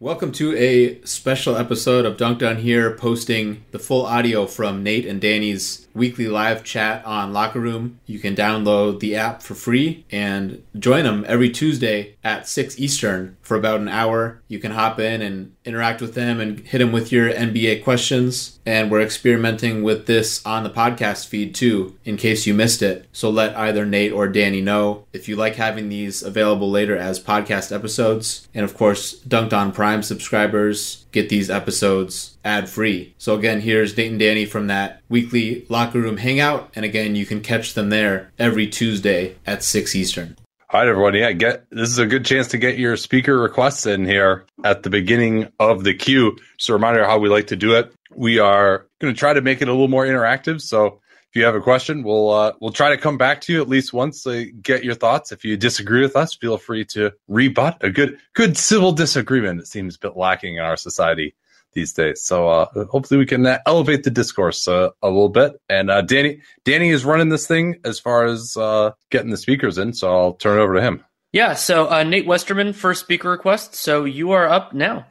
Welcome to a special episode of Dunked On here, posting the full audio from Nate and Danny's weekly live chat on Locker Room. You can download the app for free and join them every Tuesday at 6 Eastern for about an hour. You can hop in and interact with them and hit them with your NBA questions. And we're experimenting with this on the podcast feed too, in case you missed it. So let either Nate or Danny know if you like having these available later as podcast episodes. And of course, Dunked On Prime subscribers get these episodes ad free. So again, here's Nate and Danny from that weekly locker room hangout. And again, you can catch them there every Tuesday at 6 Eastern. All right, everyone. Yeah, get this is a good chance to get your speaker requests in here at the beginning of the queue. Just a reminder how we like to do it. We are going to try to make it a little more interactive. So if you have a question, we'll uh, we'll try to come back to you at least once to get your thoughts. If you disagree with us, feel free to rebut. A good good civil disagreement. It seems a bit lacking in our society these days. So uh, hopefully we can uh, elevate the discourse uh, a little bit. And uh, Danny, Danny is running this thing as far as uh, getting the speakers in. So I'll turn it over to him. Yeah. So uh, Nate Westerman, first speaker request. So you are up now.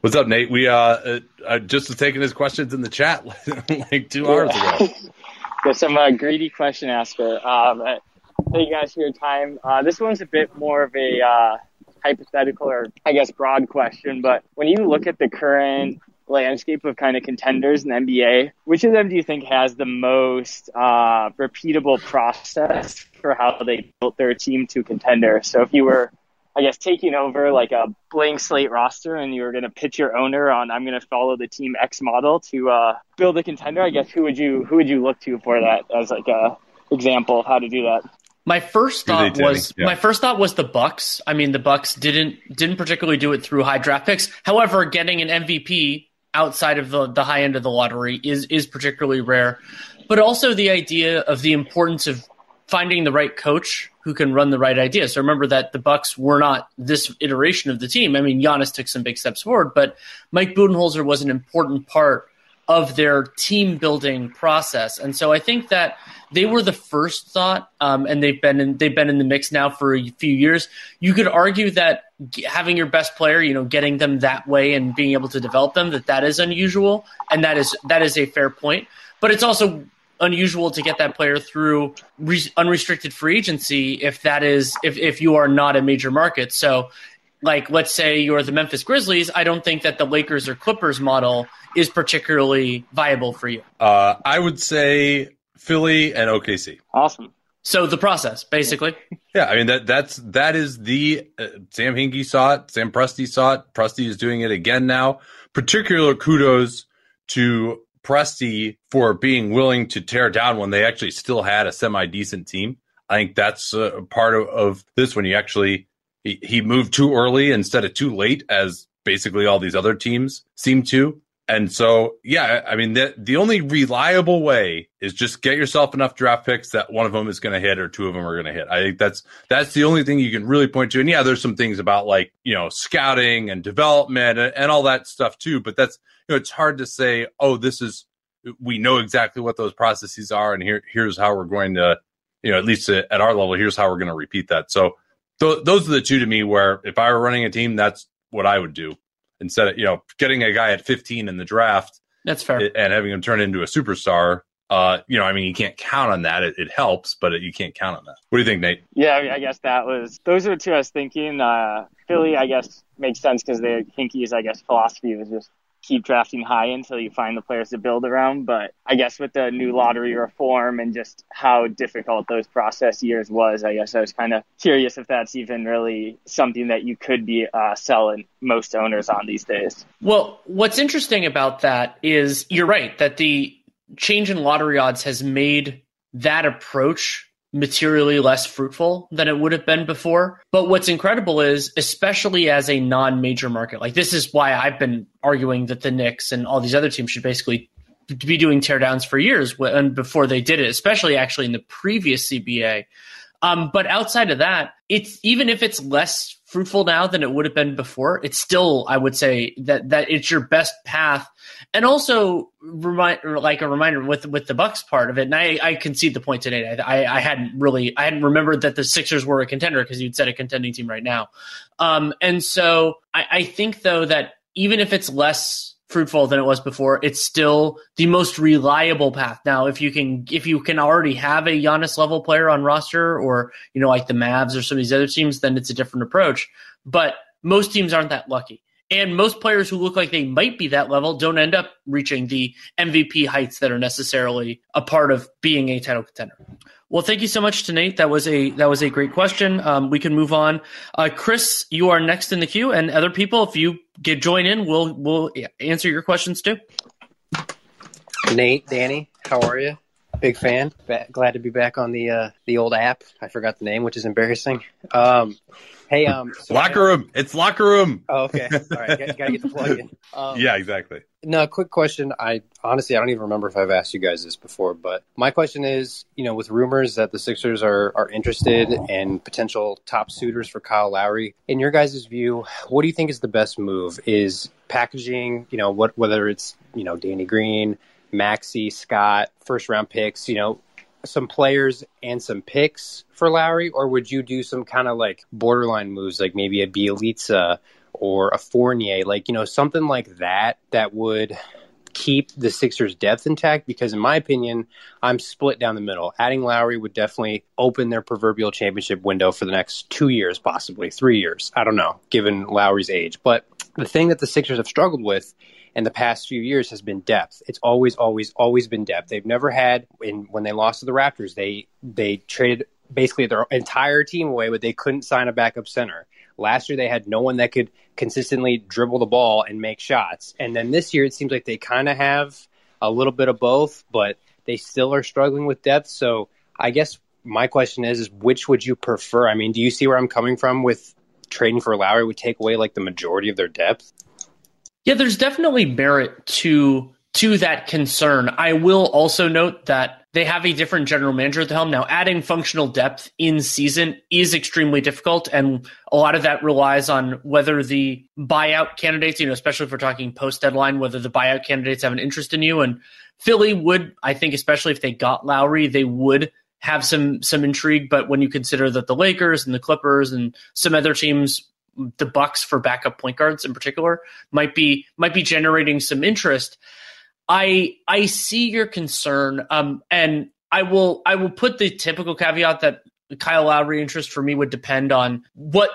What's up, Nate? We uh, uh just was taking his questions in the chat like two hours ago. Got some greedy question asker. Um, thank you guys for your time. this one's a bit more of a hypothetical or I guess broad question, but when you look at the current landscape of kind of contenders in the NBA, which of them do you think has the most uh, repeatable process for how they built their team to contender? So if you were, I guess, taking over like a blank slate roster and you were going to pitch your owner on, I'm going to follow the team X model to uh, build a contender, I guess who would you who would you look to for that as like a example of how to do that? My first thought was yeah. my first thought was the Bucks. I mean, the Bucks didn't didn't particularly do it through high draft picks. However, getting an MVP outside of the, the high end of the lottery is is particularly rare. But also the idea of the importance of finding the right coach who can run the right idea. So remember that the Bucks were not this iteration of the team. I mean, Giannis took some big steps forward, but Mike Budenholzer was an important part of their team building process. And so I think that they were the first thought, um, and they've been in, they've been in the mix now for a few years. You could argue that having your best player, you know, getting them that way and being able to develop them, that that is unusual, and that is that is a fair point. But it's also unusual to get that player through re- unrestricted free agency if that is if if you are not a major market. So like let's say you're the Memphis Grizzlies, I don't think that the Lakers or Clippers model is particularly viable for you. Uh, I would say Philly, and OKC. Awesome. So the process, basically. Yeah, I mean that that's that is the uh, Sam Hinkie saw it, Sam Presti saw it. Presti is doing it again now. Particular kudos to Presti for being willing to tear down when they actually still had a semi decent team. I think that's uh, part of, of this when you actually he, he moved too early instead of too late, as basically all these other teams seem to. And so, yeah, I mean, the, the only reliable way is just get yourself enough draft picks that one of them is going to hit or two of them are going to hit. I think that's, that's the only thing you can really point to. And yeah, there's some things about like, you know, scouting and development and, and all that stuff too. But that's, you know, it's hard to say, oh, this is, we know exactly what those processes are. And here, here's how we're going to, you know, at least at our level, here's how we're going to repeat that. So th- those are the two to me where if I were running a team, that's what I would do instead of you know getting a guy at 15 in the draft. That's fair. And having him turn into a superstar. Uh, you know, I mean, you can't count on that. It, it helps, but it, you can't count on that. What do you think, Nate? Yeah, I, mean, I guess that was those are the two I was thinking. Uh, Philly, I guess, makes sense because the Hinkie's, I guess, philosophy was just keep drafting high until you find the players to build around. But I guess with the new lottery reform and just how difficult those process years was, I guess I was kind of curious if that's even really something that you could be uh, selling most owners on these days. Well, what's interesting about that is you're right that the change in lottery odds has made that approach materially less fruitful than it would have been before. But what's incredible is, especially as a non major market, like this is why I've been arguing that the Knicks and all these other teams should basically be doing teardowns for years and before they did it, especially actually in the previous CBA. Um, but outside of that, it's even if it's less fruitful now than it would have been before, it's still, I would say that that it's your best path. And also remind like a reminder with with the Bucks part of it. And I, I concede the point today. I, I hadn't really I hadn't remembered that the Sixers were a contender because you'd said a contending team right now. Um, and so I, I think though that even if it's less fruitful than it was before. It's still the most reliable path. Now, if you can, if you can already have a Giannis level player on roster, or you know, like the Mavs or some of these other teams, then it's a different approach. But most teams aren't that lucky. And most players who look like they might be that level don't end up reaching the MVP heights that are necessarily a part of being a title contender. Well, thank you so much to Nate. That was a that was a great question. Um, we can move on. Uh, Chris, you are next in the queue, and other people, if you get join in, we'll we'll answer your questions too. Nate, Danny, how are you? Big fan. Glad to be back on the uh, the old app. I forgot the name, which is embarrassing. Um, Hey, um, so locker room. It's locker room. Oh, okay. All right, gotta, gotta get the plug in. Um, yeah, exactly. No, quick question. I honestly, I don't even remember if I've asked you guys this before, but my question is, you know, with rumors that the Sixers are are interested in potential top suitors for Kyle Lowry, in your guys' view, what do you think is the best move? Is packaging, you know, what whether it's you know Danny Green, Maxey, Scott, first round picks, you know, some players and some picks for Lowry, or would you do some kind of like borderline moves, like maybe a Bjelica or a Fournier, like you know something like that that would keep the Sixers' depth intact? Because in my opinion, I'm split down the middle. Adding Lowry would definitely open their proverbial championship window for the next two years, possibly three years. I don't know, given Lowry's age. But the thing that the Sixers have struggled with in the past few years has been depth. It's always, always, always been depth. They've never had. In when they lost to the Raptors, they they traded basically their entire team away, but they couldn't sign a backup center. Last year, they had no one that could consistently dribble the ball and make shots. And then this year, it seems like they kind of have a little bit of both, but they still are struggling with depth. So I guess my question is, is which would you prefer? I mean, do you see where I'm coming from with trading for Lowry would take away like the majority of their depth? Yeah, there's definitely merit to to that concern. I will also note that they have a different general manager at the helm now. Adding functional depth in season is extremely difficult, and a lot of that relies on whether the buyout candidates, you know, especially if we're talking post deadline, whether the buyout candidates have an interest in you. And Philly would, I think, especially if they got Lowry, they would have some some intrigue. But when you consider that the Lakers and the Clippers and some other teams the Bucks for backup point guards in particular might be might be generating some interest. I I see your concern, um, and I will I will put the typical caveat that Kyle Lowry interest for me would depend on what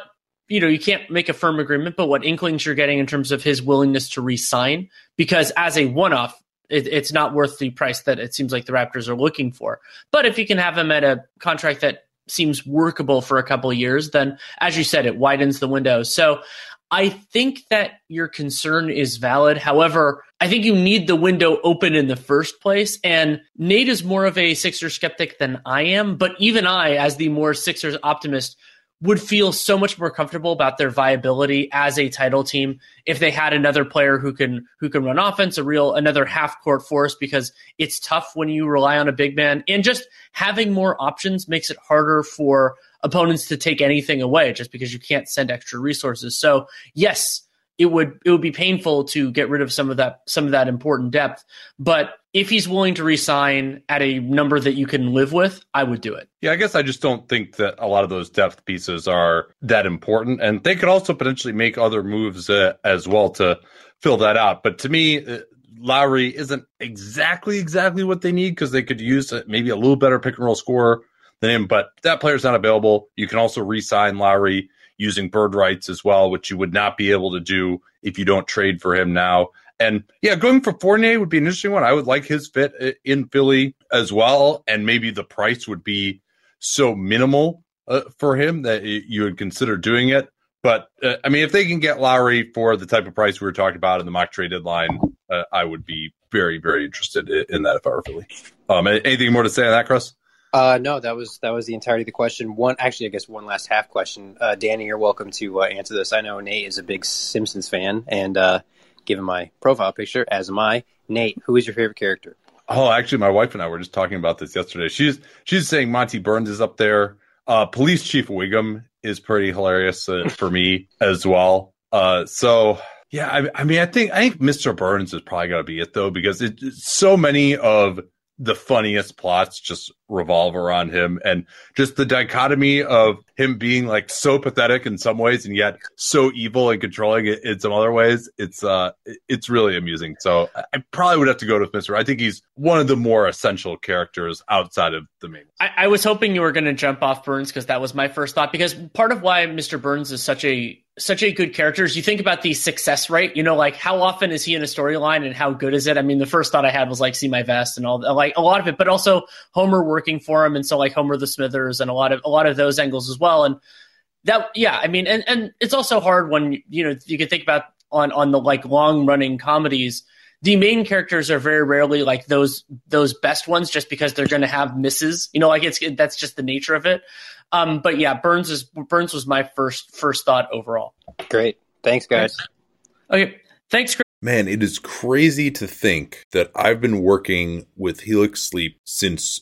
you know. You can't make a firm agreement, but what inklings you're getting in terms of his willingness to re-sign, because as a one-off, it, it's not worth the price that it seems like the Raptors are looking for. But if you can have him at a contract that seems workable for a couple years, then as you said, it widens the window. So I think that your concern is valid. However, I think you need the window open in the first place. And Nate is more of a Sixers skeptic than I am. But even I, as the more Sixers optimist, would feel so much more comfortable about their viability as a title team if they had another player who can who can run offense, a real another half court force because it's tough when you rely on a big man and just having more options makes it harder for opponents to take anything away just because you can't send extra resources. So, yes, it would it would be painful to get rid of some of that some of that important depth, but if he's willing to resign at a number that you can live with, I would do it. Yeah, I guess I just don't think that a lot of those depth pieces are that important, and they could also potentially make other moves uh, as well to fill that out. But to me, uh, Lowry isn't exactly exactly what they need because they could use uh, maybe a little better pick and roll scorer than him. But that player's not available. You can also re-sign Lowry using bird rights as well, which you would not be able to do if you don't trade for him now. And yeah, going for Fournier would be an interesting one. I would like his fit in Philly as well, and maybe the price would be so minimal uh, for him that you would consider doing it. But uh, I mean, if they can get Lowry for the type of price we were talking about in the mock trade deadline, uh, I would be very, very interested in that if I were Philly. Um, anything more to say on that, Chris? Uh, no, that was that was the entirety of the question. One, actually, I guess one last half question. Uh, Danny, you're welcome to uh, answer this. I know Nate is a big Simpsons fan, and uh, given my profile picture, as am I. Nate, who is your favorite character? Oh, actually, my wife and I were just talking about this yesterday. She's she's saying Monty Burns is up there. Uh, Police Chief Wiggum is pretty hilarious uh, for me as well. Uh, so yeah, I, I, mean, I think I think Mr. Burns is probably going to be it though because it, so many of the funniest plots just revolve around him and just the dichotomy of him being like so pathetic in some ways and yet so evil and controlling it in some other ways. It's uh it's really amusing. So i probably would have to go with mr i think he's one of the more essential characters outside of the main. I, I was hoping you were going to jump off burns because that was my first thought because part of why mr burns is such a such a good character is you think about the success rate you know like how often is he in a storyline and how good is it i mean the first thought i had was like see my vest and all like a lot of it but also homer working for him, and so like Homer the Smithers and a lot of a lot of those angles as well. And that, yeah, I mean, and and it's also hard when you know you can think about on on the like long running comedies. The main characters are very rarely like those those best ones, just because they're going to have misses. You know, like it's that's just the nature of it. Um, but yeah, Burns is Burns was my first first thought overall. Great, thanks guys. Okay, thanks. Chris. Man, it is crazy to think that I've been working with Helix Sleep since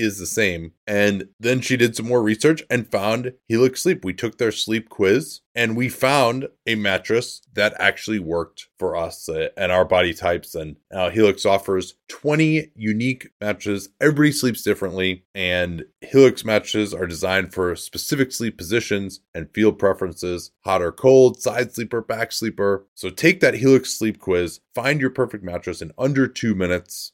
is the same. And then she did some more research and found Helix Sleep. We took their sleep quiz and we found a mattress that actually worked for us uh, and our body types. And uh, Helix offers 20 unique mattresses. Everybody sleeps differently, and Helix mattresses are designed for specific sleep positions and field preferences hot or cold, side sleeper, back sleeper. So take that Helix sleep quiz, find your perfect mattress in under two minutes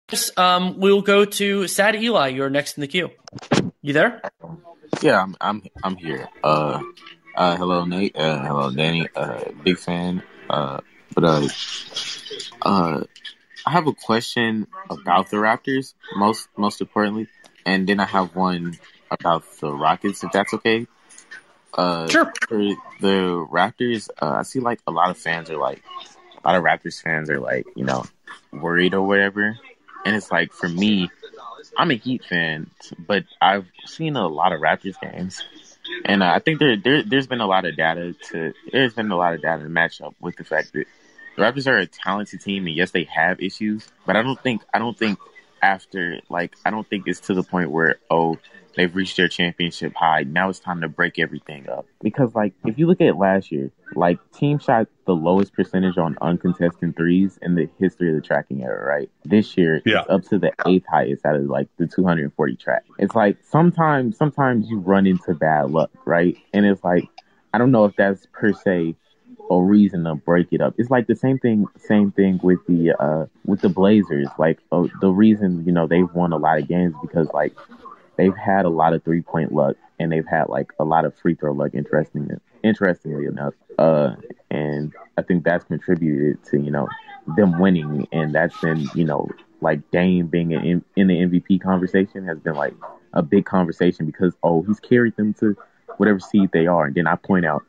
Um, we'll go to Sad Eli. You're next in the queue. You there? Yeah, I'm. I'm. I'm here. Uh, uh, hello, Nate. Uh, hello, Danny. Uh, big fan. Uh, but uh, uh, I have a question about the Raptors. Most, most importantly, and then I have one about the Rockets, if that's okay. Uh, sure. For the Raptors, uh, I see like a lot of fans are like, a lot of Raptors fans are like, you know, worried or whatever. And it's like for me, I'm a Heat fan, but I've seen a lot of Raptors games, and uh, I think there, there there's been a lot of data to there's been a lot of data to match up with the fact that the Raptors are a talented team, and yes, they have issues, but I don't think I don't think after like I don't think it's to the point where oh They've reached their championship high. Now it's time to break everything up. Because, like, if you look at last year, like, team shot the lowest percentage on uncontested threes in the history of the tracking era, right? This year, yeah. it's up to the eighth highest out of, like, the 240 track. It's like sometimes, sometimes you run into bad luck, right? And it's like, I don't know if that's per se a reason to break it up. It's like the same thing, same thing with the uh with the Blazers. Like uh, the reason you know they've won a lot of games because like they've had a lot of three point luck and they've had like a lot of free throw luck. Interesting, interestingly enough, uh, and I think that's contributed to you know them winning, and that's been you know like Dame being in, in the MVP conversation has been like a big conversation because oh he's carried them to whatever seed they are, and then I point out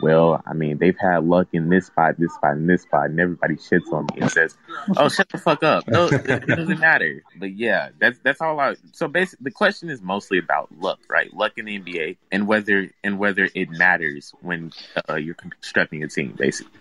well, I mean, they've had luck in this spot, this spot, and this spot, and everybody shits on me and says, "Oh, shut the fuck up." No, it, it doesn't matter. But yeah, that's that's all I. So basically, the question is mostly about luck, right? Luck in the NBA, and whether and whether it matters when uh, you're constructing a team, basically.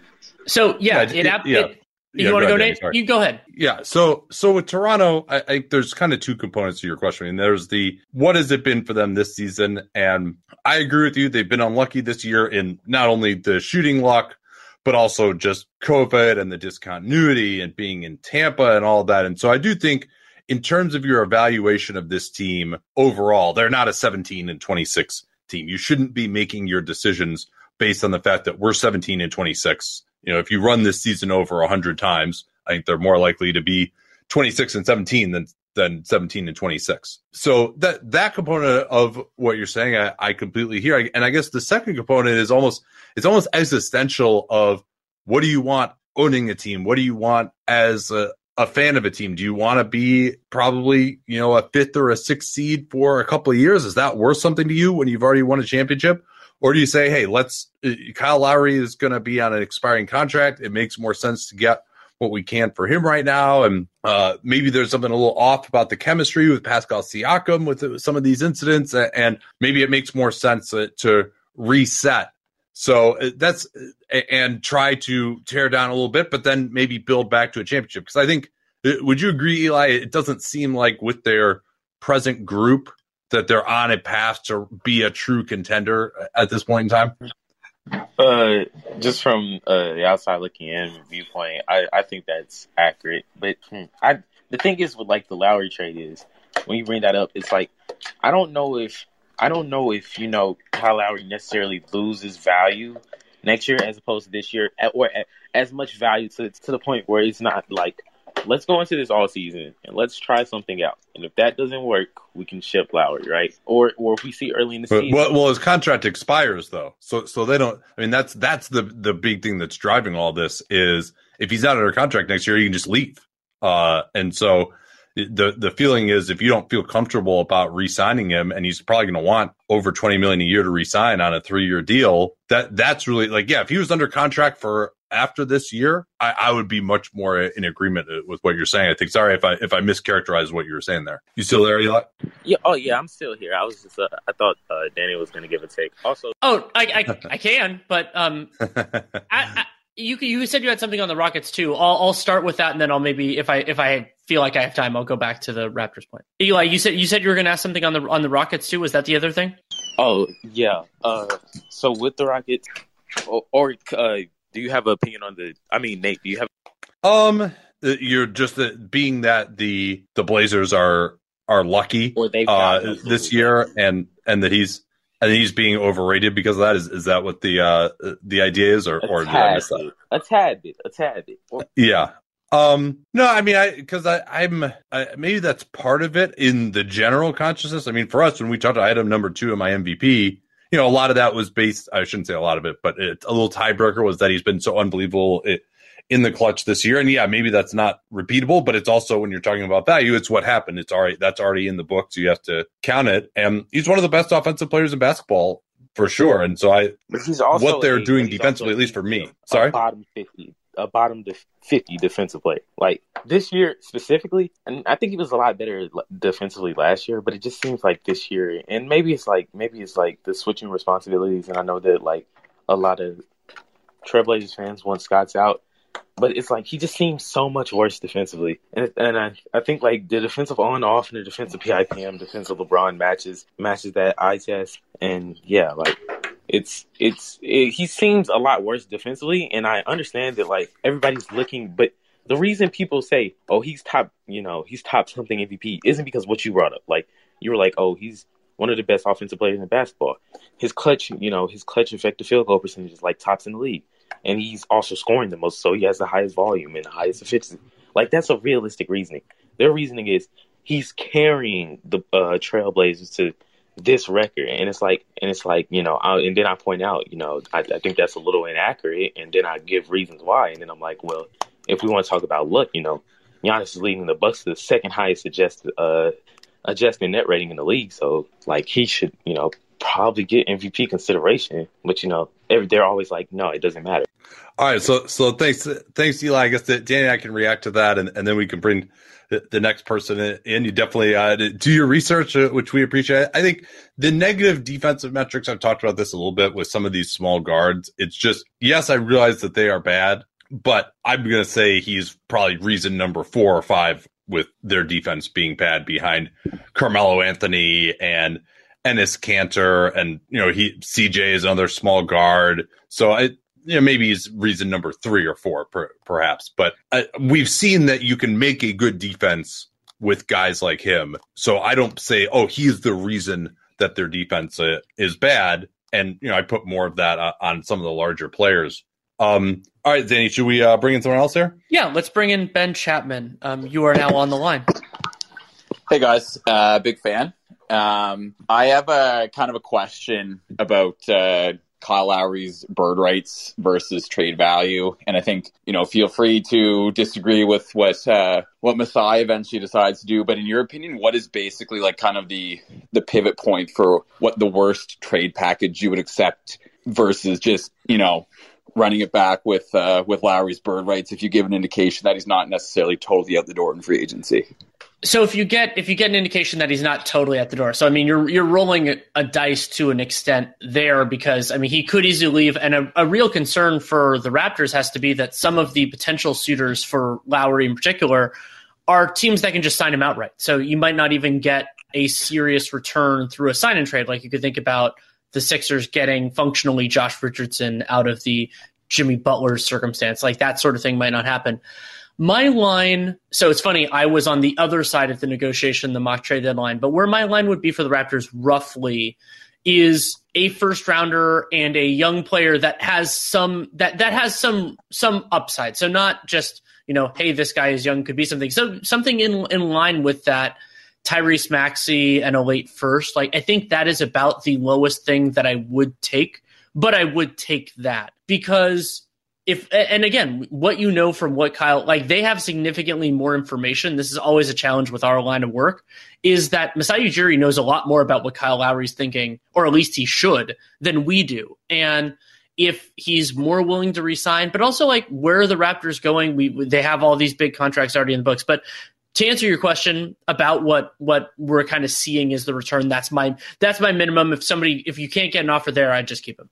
So yeah, yeah it, it, yeah. It, you want to go, Nate? You go ahead. Yeah. So, so with Toronto, I, I, there's kind of two components to your question. And there's the what has it been for them this season, and I agree with you. They've been unlucky this year in not only the shooting luck, but also just COVID and the discontinuity and being in Tampa and all that. And so, I do think, in terms of your evaluation of this team overall, they're not a 17 and 26 team. You shouldn't be making your decisions based on the fact that we're 17 and 26 you know, if you run this season over 100 times, I think they're more likely to be 26 and 17 than than 17 and 26. So that that component of what you're saying, I, I completely hear. And I guess the second component is almost it's almost existential of what do you want owning a team? What do you want as a, a fan of a team? Do you want to be probably, you know, a fifth or a sixth seed for a couple of years? Is that worth something to you when you've already won a championship? Or do you say, hey, let's, uh, Kyle Lowry is going to be on an expiring contract. It makes more sense to get what we can for him right now. And uh, maybe there's something a little off about the chemistry with Pascal Siakam with some of these incidents. And maybe it makes more sense to, to reset. So uh, that's, and try to tear down a little bit, but then maybe build back to a championship. Because I think, would you agree, Eli? It doesn't seem like with their present group that they're on a path to be a true contender at this point in time? Uh, just from uh, the outside looking in viewpoint, I, I think that's accurate. But hmm, I the thing is with like the Lowry trade is when you bring that up, it's like I don't know if I don't know if you know Kyle Lowry necessarily loses value next year as opposed to this year, or as much value to to the point where it's not like let's go into this all season and let's try something out. And if that doesn't work, we can ship Lowry, right? Or or if we see early in the but, season. Well, well, his contract expires though, so so they don't. I mean, that's that's the the big thing that's driving all this is if he's not under contract next year, he can just leave. Uh, and so the the feeling is if you don't feel comfortable about re-signing him, and he's probably going to want over twenty million a year to re-sign on a three year deal, that that's really like yeah, if he was under contract for after this year, I, I, would be much more in agreement with what you're saying. I think. Sorry if I if I mischaracterized what you were saying there. You still there, Eli? Yeah. Oh yeah, I'm still here. I was just. Uh, I thought uh, Danny was going to give a take. Also. Oh, I, I, I can, but um, I, you you said you had something on the Rockets too. I'll, I'll start with that, and then I'll maybe if I if I feel like I have time, I'll go back to the Raptors point. Eli, you said you said you were going to ask something on the on the Rockets too. Was that the other thing? Oh yeah. Uh, so with the Rockets, or, or uh, do you have an opinion on the? I mean, Nate, do you have? Um, you're just uh, being that the the Blazers are are lucky or they uh, this year, and and that he's and he's being overrated because of that. Is is that what the uh the idea is, or or did I miss that? A tad bit, a tad bit. Or- yeah. Um, no, I mean, I, cause I, I'm, I, maybe that's part of it in the general consciousness. I mean, for us, when we talked to item number two of my MVP, you know, a lot of that was based, I shouldn't say a lot of it, but it's a little tiebreaker was that he's been so unbelievable in the clutch this year. And yeah, maybe that's not repeatable, but it's also when you're talking about value, it's what happened. It's already, that's already in the books. You have to count it. And he's one of the best offensive players in basketball for sure. And so I, but he's also what they're a- doing defensively, at least for me. a Sorry. bottom fifty, a bottom fifty defensive player. Like this year specifically, and I think he was a lot better defensively last year. But it just seems like this year, and maybe it's like maybe it's like the switching responsibilities. And I know that like a lot of Trailblazers fans want Stotts out. But it's like he just seems so much worse defensively, and and I, I think like the defensive on off and the defensive PIPM, defensive LeBron matches matches that eye test, and yeah, like it's it's it, he seems a lot worse defensively, and I understand that like everybody's looking, but the reason people say, oh, he's top, you know, he's top something MVP isn't because what you brought up. Like you were like, oh, he's one of the best offensive players in basketball. His clutch, you know, his clutch effective field goal percentage is like tops in the league, and he's also scoring the most, so he has the highest volume and the highest efficiency. Like that's a realistic reasoning. Their reasoning is he's carrying the uh, Trailblazers to this record, and it's like, and it's like, you know, I, and then I point out, you know, I, I think that's a little inaccurate, and then I give reasons why, and then I'm like, well, if we want to talk about luck, you know, Giannis is leading the Bucks to the second highest adjusted uh, adjusted net rating in the league, so like he should, you know, probably get MVP consideration, but you know, they're always like, no, it doesn't matter. All right, so so thanks, thanks, Eli. I guess that Danny and I can react to that, and, and then we can bring the, the next person in. You definitely uh, do your research, uh, which we appreciate. I think the negative defensive metrics. I've talked about this a little bit with some of these small guards. It's just yes, I realize that they are bad, but I'm going to say he's probably reason number four or five with their defense being bad behind Carmelo Anthony and Enes Kanter, and you know he CJ is another small guard. So I, you know, maybe he's reason number three or four, per, perhaps. But uh, we've seen that you can make a good defense with guys like him. So I don't say, oh, he's the reason that their defense uh, is bad. And you know, I put more of that uh, on some of the larger players. Um, all right, Danny, should we uh, bring in someone else here? Yeah, let's bring in Ben Chapman. Um, you are now on the line. Hey guys, uh, big fan. Um, I have a kind of a question about uh, Kyle Lowry's bird rights versus trade value, and I think you know feel free to disagree with what uh, what Masai eventually decides to do. But in your opinion, what is basically like kind of the the pivot point for what the worst trade package you would accept versus just you know running it back with uh, with Lowry's bird rights if you give an indication that he's not necessarily totally out the door in free agency. So if you get if you get an indication that he's not totally at the door, so I mean you're you're rolling a, dice to an extent there because I mean he could easily leave, and a, a, real concern for the Raptors has to be that some of the potential suitors for Lowry in particular are teams that can just sign him outright. So you might not even get a serious return through a sign and trade. Like you could think about the Sixers getting functionally Josh Richardson out of the Jimmy Butler circumstance. Like that sort of thing might not happen. My line, so it's funny, I was on the other side of the negotiation, the mock trade deadline, but where my line would be for the Raptors roughly is a first rounder and a young player that has some that that has some some upside. So not just, you know, hey, this guy is young, could be something. So something in in line with that. Tyrese Maxey and a late first. Like I think that is about the lowest thing that I would take, but I would take that because if and again what you know from what kyle like they have significantly more information. This is always a challenge with our line of work is that masai ujiri knows a lot more about what kyle lowry's thinking or at least he should than we do. And if he's more willing to resign but also like where are the raptors going? We they have all these big contracts already in the books. But to answer your question about what what we're kind of seeing is the return that's my that's my minimum. If somebody if you can't get an offer there i'd just keep him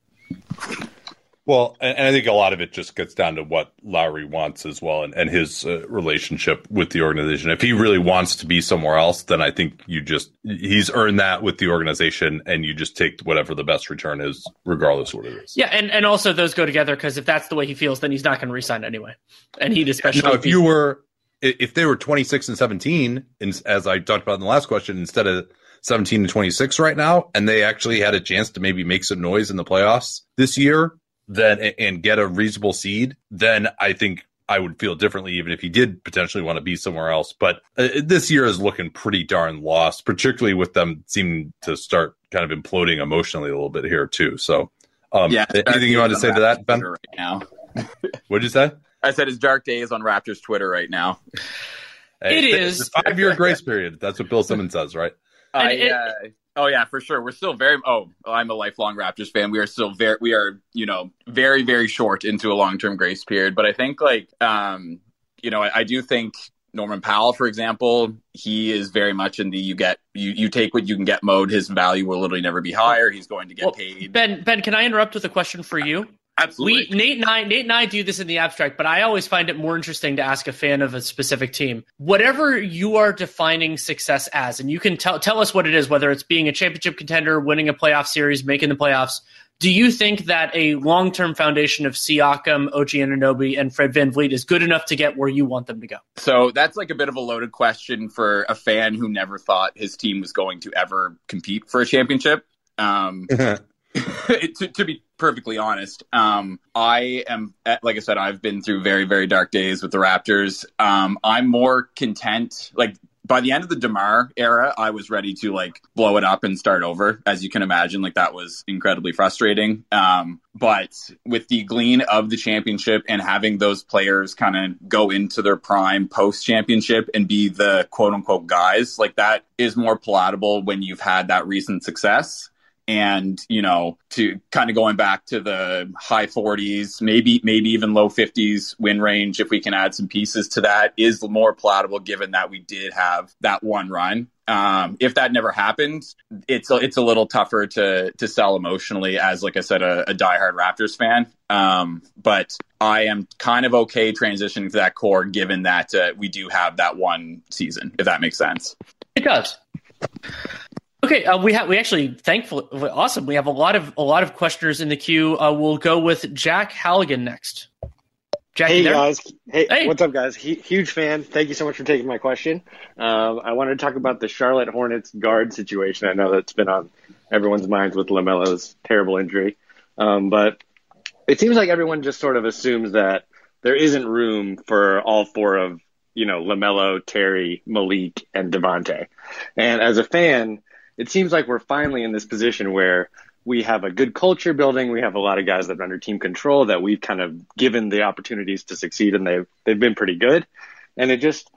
Well, and I think a lot of it just gets down to what Lowry wants as well, and, and his uh, relationship with the organization. If he really wants to be somewhere else, then I think you just he's earned that with the organization, and you just take whatever the best return is, regardless of what it is. Yeah, and, and also those go together because if that's the way he feels, then he's not going to resign anyway, and he'd especially. Now, if you were, if they were twenty six and seventeen, and as I talked about in the last question, instead of 17 to 26 right now, and they actually had a chance to maybe make some noise in the playoffs this year, then and get a reasonable seed, then I think I would feel differently, even if he did potentially want to be somewhere else. But uh, this year is looking pretty darn lost, particularly with them seeming to start kind of imploding emotionally a little bit here too. So, um, yeah, anything you want to say to that, Ben? Right now, what'd you say? I said his dark days on Raptors Twitter right now. Hey, it is five year grace period. That's what Bill Simmons says, right? Uh, it, yeah. Oh yeah, for sure. We're still very. Oh, I'm a lifelong Raptors fan. We are still very. We are, you know, very very short into a long term grace period. But I think like, um, you know, I, I do think Norman Powell, for example, he is very much in the you get you you take what you can get mode. His value will literally never be higher. He's going to get well, paid. Ben, Ben, can I interrupt with a question for you? Absolutely. We, Nate and I, Nate and I do this in the abstract, but I always find it more interesting to ask a fan of a specific team. Whatever you are defining success as, and you can tell tell us what it is, whether it's being a championship contender, winning a playoff series, making the playoffs. Do you think that a long term foundation of Siakam, OG Anunoby, and Fred Van VanVleet is good enough to get where you want them to go? So that's like a bit of a loaded question for a fan who never thought his team was going to ever compete for a championship. Um, to, to, be perfectly honest, um, I am, like I said, I've been through very, very dark days with the Raptors. Um, I'm more content. Like by the end of the Demar era, I was ready to like blow it up and start over. As you can imagine, like that was incredibly frustrating. Um, but with the glean of the championship and having those players kind of go into their prime post championship and be the quote unquote guys, like that is more palatable when you've had that recent success and you know to kind of going back to the high 40s maybe maybe even low 50s win range if we can add some pieces to that is more palatable given that we did have that one run. Um, if that never happened it's a, it's a little tougher to to sell emotionally as like i said a, a diehard raptors fan. Um, but i am kind of okay transitioning to that core given that uh, we do have that one season if that makes sense. It does Okay, uh, we have we actually thankful awesome. We have a lot of a lot of questioners in the queue. Uh, we'll go with Jack Halligan next. Jack, hey guys, hey, hey, what's up, guys? Huge fan. Thank you so much for taking my question. Um, I wanted to talk about the Charlotte Hornets guard situation. I know that's been on everyone's minds with Lamelo's terrible injury, um, but it seems like everyone just sort of assumes that there isn't room for all four of you know Lamelo, Terry, Malik, and Devonte. And as a fan it seems like we're finally in this position where we have a good culture building. We have a lot of guys that are under team control that we've kind of given the opportunities to succeed, and they've they've been pretty good. And it just,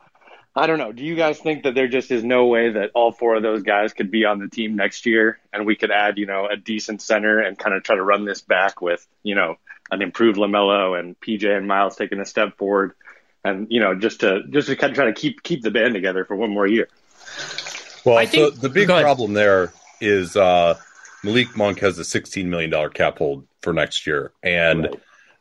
I don't know. Do you guys think that there just is no way that all four of those guys could be on the team next year, and we could add, you know, a decent center and kind of try to run this back with, you know, an improved Lamelo and PJ and Miles taking a step forward, and you know, just to just to kind of try to keep keep the band together for one more year. Well, think, so the big problem there is uh, Malik Monk has a $16 million cap hold for next year, and right.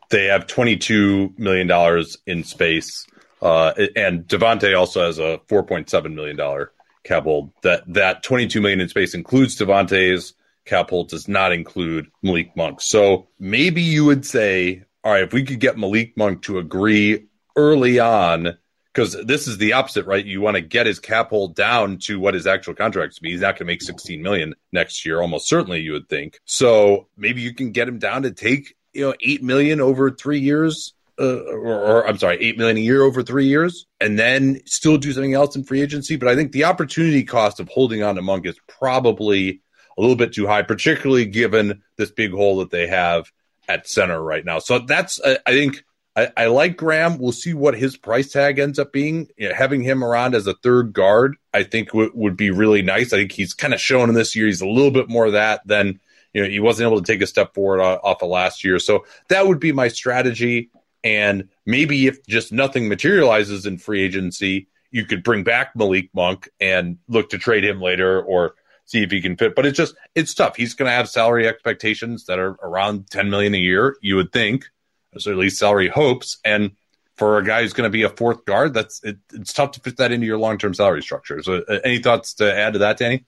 they have $22 million in space. Uh, and Devonte also has a $4.7 million cap hold. That that 22 million in space includes Devonte's cap hold, does not include Malik Monk. So maybe you would say, all right, if we could get Malik Monk to agree early on because this is the opposite, right? You want to get his cap hold down to what his actual contract to be. He's not going to make 16 million next year, almost certainly, you would think. So maybe you can get him down to take you know eight million over three years, uh, or, or, I'm sorry, eight million a year over three years, and then still do something else in free agency. But I think the opportunity cost of holding on to Monk is probably a little bit too high, particularly given this big hole that they have at center right now. So that's I think I, I, like Graham. We'll see what his price tag ends up being. You know, having him around as a third guard, I think w- would be really nice. I think he's kind of shown in this year he's a little bit more of that than you know he wasn't able to take a step forward off of last year. So that would be my strategy. And maybe if just nothing materializes in free agency, you could bring back Malik Monk and look to trade him later or see if he can fit. But it's just it's tough. He's going to have salary expectations that are around 10 million a year. You would think, or at least salary hopes, and for a guy who's going to be a fourth guard, that's it, it's tough to fit that into your long term salary structure. So, uh, any thoughts to add to that, Danny?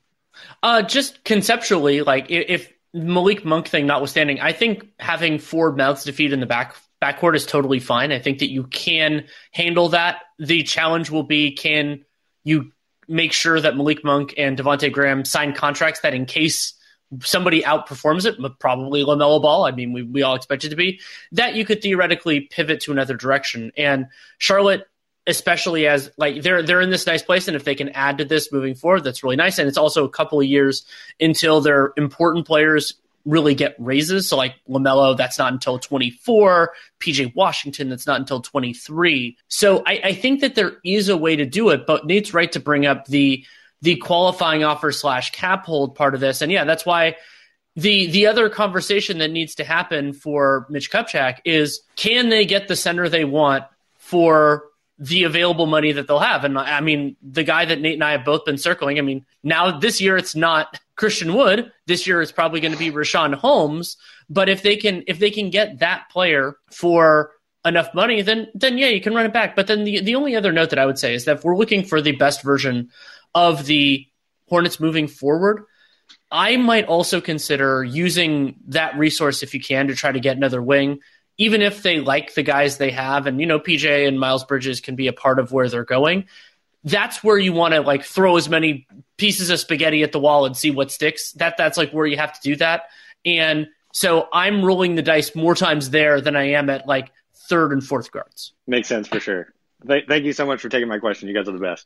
Uh, just conceptually, like if Malik Monk thing notwithstanding, I think having four mouths to feed in the back backcourt is totally fine. I think that you can handle that. The challenge will be can you make sure that Malik Monk and Devonte Graham sign contracts that in case somebody outperforms it, probably LaMelo Ball. I mean, we, we all expect it to be that you could theoretically pivot to another direction. And Charlotte, especially as like they're they're in this nice place, and if they can add to this moving forward, that's really nice. And it's also a couple of years until their important players really get raises. So like LaMelo, that's not until 24. PJ Washington, that's not until 23. So I, I think that there is a way to do it, but Nate's right to bring up the the qualifying offer slash cap hold part of this. And yeah, that's why the the other conversation that needs to happen for Mitch Kupchak is can they get the center they want for the available money that they'll have? And I mean, the guy that Nate and I have both been circling. I mean, now this year it's not Christian Wood. This year it's probably going to be Richaun Holmes. But if they can if they can get that player for enough money, then then yeah, you can run it back. But then the the only other note that I would say is that if we're looking for the best version of the Hornets moving forward, I might also consider using that resource if you can to try to get another wing, even if they like the guys they have. And, you know, PJ and Miles Bridges can be a part of where they're going. That's where you want to like throw as many pieces of spaghetti at the wall and see what sticks. That that's like where you have to do that. And so I'm rolling the dice more times there than I am at like third and fourth guards. Makes sense for sure. Th- thank you so much for taking my question. You guys are the best.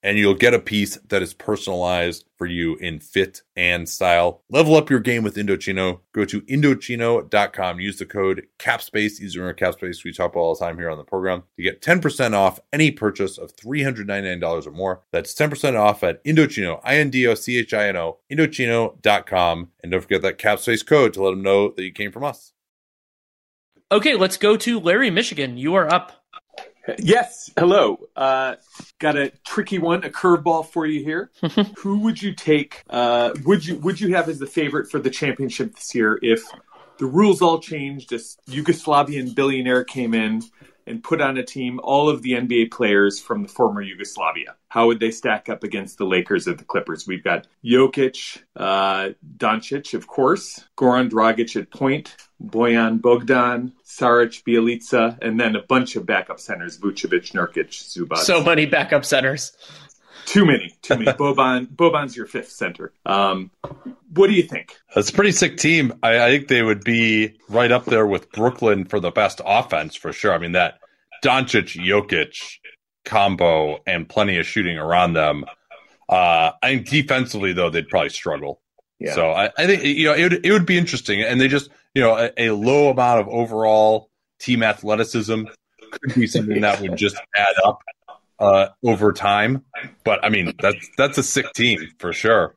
and you'll get a piece that is personalized for you in fit and style. Level up your game with Indochino. Go to Indochino.com. Use the code CAPSPACE. These are CAPSPACE we talk all the time here on the program to get 10% off any purchase of $399 or more. That's 10% off at Indochino, I-N-D-O-C-H-I-N-O, Indochino.com. And don't forget that CAPSPACE code to let them know that you came from us. Okay, let's go to Larry, Michigan. You are up. Yes. Hello. Uh, got a tricky one, a curveball for you here. Who would you take? Uh, would you would you have as the favorite for the championship this year if the rules all changed? A Yugoslavian billionaire came in and put on a team all of the NBA players from the former Yugoslavia. How would they stack up against the Lakers or the Clippers? We've got Jokic, uh, Doncic, of course, Goran Dragic at point, Boyan Bogdan, Saric, Bjelica, and then a bunch of backup centers: Vucevic, Nurkic, Zubac. So many backup centers. Too many, too many. Boban, Boban's your fifth center. Um, what do you think? That's a pretty sick team. I, I, think they would be right up there with Brooklyn for the best offense for sure. I mean that Doncic Jokic combo and plenty of shooting around them. Uh, I think defensively though they'd probably struggle. Yeah. So I, I think you know it would, it would be interesting, and they just you know a, a low amount of overall team athleticism could be something that would just add up uh, over time. But I mean, that's that's a sick team for sure.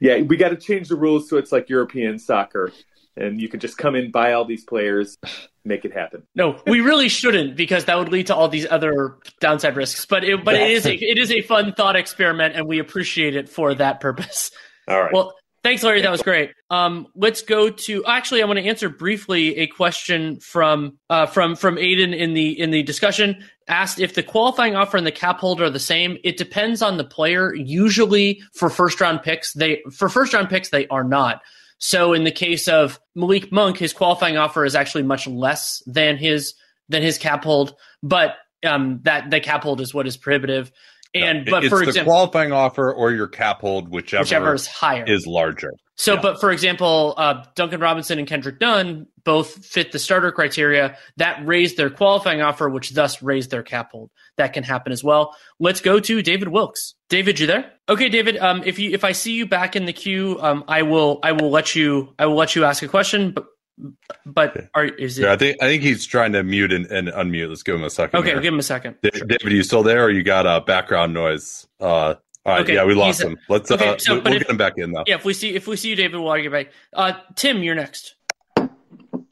Yeah, we got to change the rules so it's like European soccer, and you can just come in, buy all these players, make it happen. No, we really shouldn't because that would lead to all these other downside risks. But it, but it is a it is a fun thought experiment, and we appreciate it for that purpose. All right. Well, Thanks, Larry. That was great. Um, let's go to. Actually, I want to answer briefly a question from uh, from from Aiden in the in the discussion. Asked if the qualifying offer and the cap hold are the same. It depends on the player. Usually for first round picks, they for first round picks they are not. So in the case of Malik Monk, his qualifying offer is actually much less than his than his cap hold, but um, that the cap hold is what is prohibitive. And but it's for the example, qualifying offer or your cap hold, whichever, whichever is higher, is larger. So, Yeah. but for example, uh, Duncan Robinson and Kendrick Nunn both fit the starter criteria. That raised their qualifying offer, which thus raised their cap hold. That can happen as well. Let's go to David Wilkes. David, you there? Okay, David. Um, if you if I see you back in the queue, um, I will I will let you I will let you ask a question. But but are is it Yeah, I think I think he's trying to mute and, and unmute. Let's give him a second. okay? We'll give him a second. Da- David, are you still there, or you got uh, background noise? Uh, all right, Okay, yeah, we lost he's- him. Let's okay, uh, so, we'll but we'll if- get him back in though. Yeah, if we see if we see you, David, we'll get back. Uh, Tim, you're next.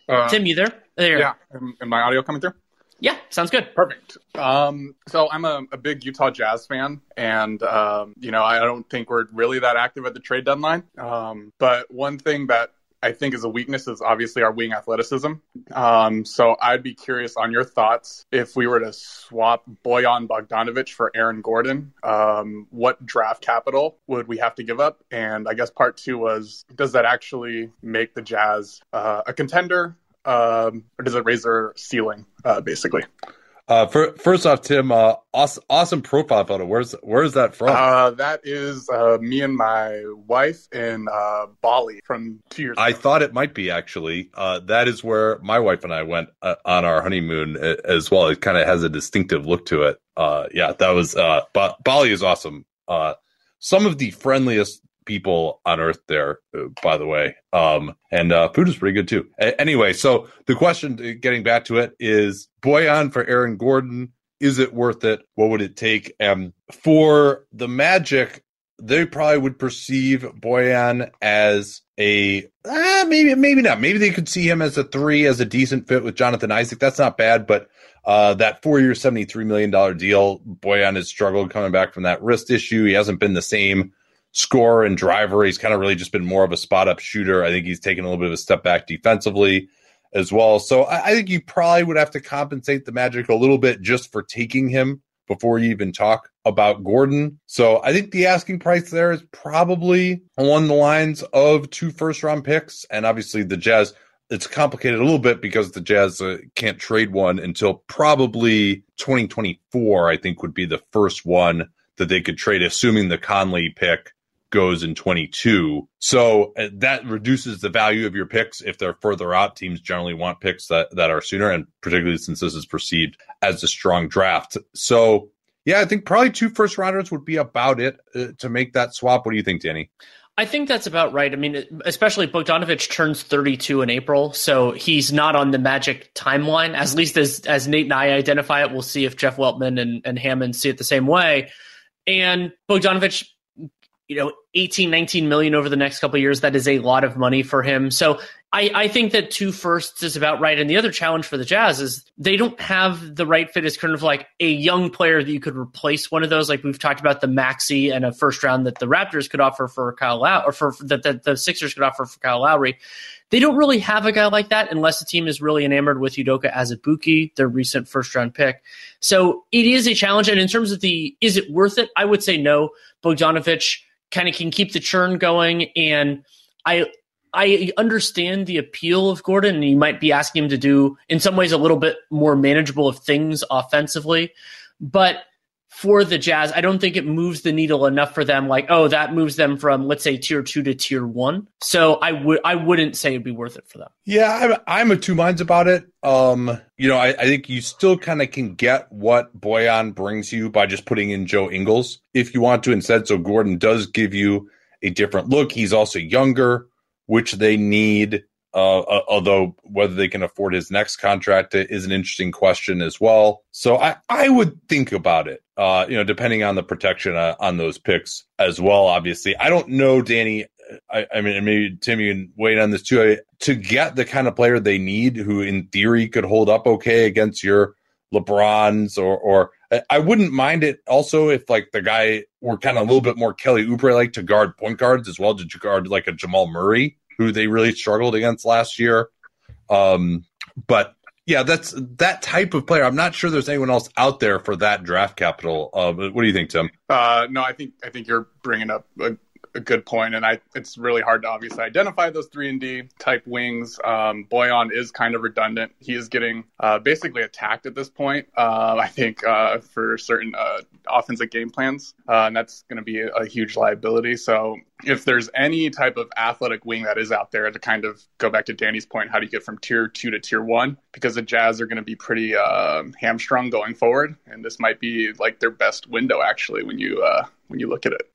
Uh, Tim, you there? There. Yeah. Am, am my audio coming through? Yeah, sounds good. Perfect. Um, so I'm a, a big Utah Jazz fan, and um, you know I don't think we're really that active at the trade deadline. Um, but one thing that I think is a weakness is obviously our wing athleticism. Um, so I'd be curious on your thoughts if we were to swap Boyan Bogdanovich for Aaron Gordon. Um, what draft capital would we have to give up? And I guess part two was, does that actually make the Jazz uh, a contender? Um, or does it raise their ceiling, uh, basically? Uh, for, first off, Tim, uh, awesome, awesome profile photo. Where's where's that from? Uh, that is uh, me and my wife in uh, Bali from two years I ago. thought it might be actually. Uh, that is where my wife and I went uh, on our honeymoon as well. It kind of has a distinctive look to it. Uh, yeah, that was. Uh, ba- Bali is awesome. Uh, some of the friendliest people on earth there, uh, by the way. Um, and uh, food is pretty good too. A- anyway, so the question, uh, getting back to it, is Boyan for Aaron Gordon. Is it worth it? What would it take? Um, for the Magic, they probably would perceive Boyan as a uh, maybe maybe not. Maybe they could see him as a three, as a decent fit with Jonathan Isaac. That's not bad, but uh, that four year, seventy three million dollar deal, Boyan has struggled coming back from that wrist issue. He hasn't been the same scorer and driver. He's kind of really just been more of a spot up shooter. I think he's taken a little bit of a step back defensively as well. So I, I think you probably would have to compensate the Magic a little bit just for taking him before you even talk about Gordon. So I think the asking price there is probably along the lines of two first round picks. And obviously the Jazz, it's complicated a little bit because the Jazz uh, can't trade one until probably 2024, I think would be the first one that they could trade, assuming the Conley pick goes in 22. So uh, that reduces the value of your picks if they're further out. Teams generally want picks that, that are sooner, and particularly since this is perceived as a strong draft. So, yeah, I think probably two first rounders would be about it uh, to make that swap. What do you think, Danny? I think that's about right. I mean, especially Bogdanovich turns 32 in April, so he's not on the Magic timeline. At least as as Nate and I identify it, we'll see if Jeff Weltman and, and Hammond see it the same way. And Bogdanovich, you know, 18, 19 million over the next couple years, that is a lot of money for him. So I, I think that two firsts is about right. And the other challenge for the Jazz is they don't have the right fit as kind of like a young player that you could replace one of those. Like we've talked about the Maxey and a first round that the Raptors could offer for Kyle Lowry, or for that the, the Sixers could offer for Kyle Lowry. They don't really have a guy like that unless the team is really enamored with Udoka Azubuike, their recent first round pick. So it is a challenge. And in terms of the is it worth it? I would say no. Bogdanovich kind of can keep the churn going. And I I understand the appeal of Gordon, and you might be asking him to do in some ways a little bit more manageable of things offensively. But for the Jazz, I don't think it moves the needle enough for them. Like, oh, that moves them from let's say tier two to tier one. So I would I wouldn't say it'd be worth it for them. Yeah, I'm, I'm of two minds about it. Um, you know, I, I think you still kind of can get what Boyan brings you by just putting in Joe Ingles if you want to instead. So Gordon does give you a different look. He's also younger, which they need. Uh, uh, although whether they can afford his next contract is an interesting question as well. So I, I would think about it. Uh, you know, depending on the protection uh, on those picks as well. Obviously, I don't know, Danny. I, I mean, maybe Tim, you can wait on this too. I, to get the kind of player they need, who in theory could hold up okay against your LeBrons, or or I wouldn't mind it also if like the guy were kind of a little bit more Kelly Oubre like to guard point guards as well to guard like a Jamal Murray who they really struggled against last year. Um, but Yeah, that's that type of player. I'm not sure there's anyone else out there for that draft capital. Uh, what do you think, Tim? Uh, no, I think I think you're bringing up a a good point, and I it's really hard to obviously identify those three and D type wings. Um, Bojan is kind of redundant. He is getting uh, basically attacked at this point. Uh, I think uh, for certain uh, offensive game plans, uh, and that's going to be a, a, huge liability. So if there's any type of athletic wing that is out there to kind of go back to Danny's point, how do you get from tier two to tier one? Because the Jazz are going to be pretty uh, hamstrung going forward, and this might be like their best window actually when you uh, when you look at it.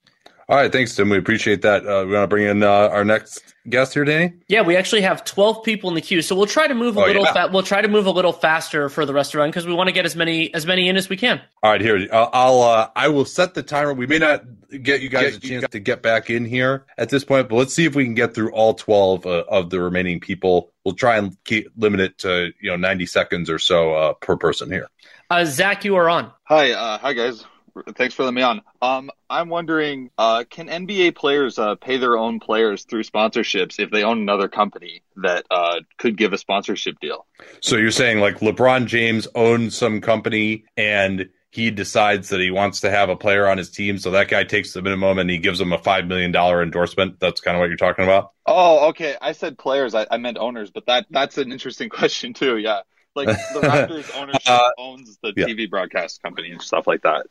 All right, thanks, Tim. We appreciate that. Uh, we want to bring in uh, our next guest here, Danny. Yeah, we actually have twelve people in the queue, so we'll try to move a oh, little. Yeah. Fa- we'll try to move a little faster for the rest of the run because we want to get as many as many in as we can. All right, here I'll, I'll uh, I will set the timer. We may not get you guys get, a chance to get back in here at this point, but let's see if we can get through all twelve uh, of the remaining people. We'll try and keep limit it to you know ninety seconds or so uh, per person here. Uh, Zach, you are on. Hi, hi guys. Thanks for letting me on. Um, I'm wondering, uh, can NBA players uh, pay their own players through sponsorships if they own another company that uh, could give a sponsorship deal? So you're saying like LeBron James owns some company and he decides that he wants to have a player on his team, so that guy takes the minimum and he gives him a five million dollar endorsement. That's kind of what you're talking about. Oh, okay. I said players. I, I meant owners, but that that's an interesting question too. Yeah, like the Raptors ownership uh, owns the yeah. TV broadcast company and stuff like that.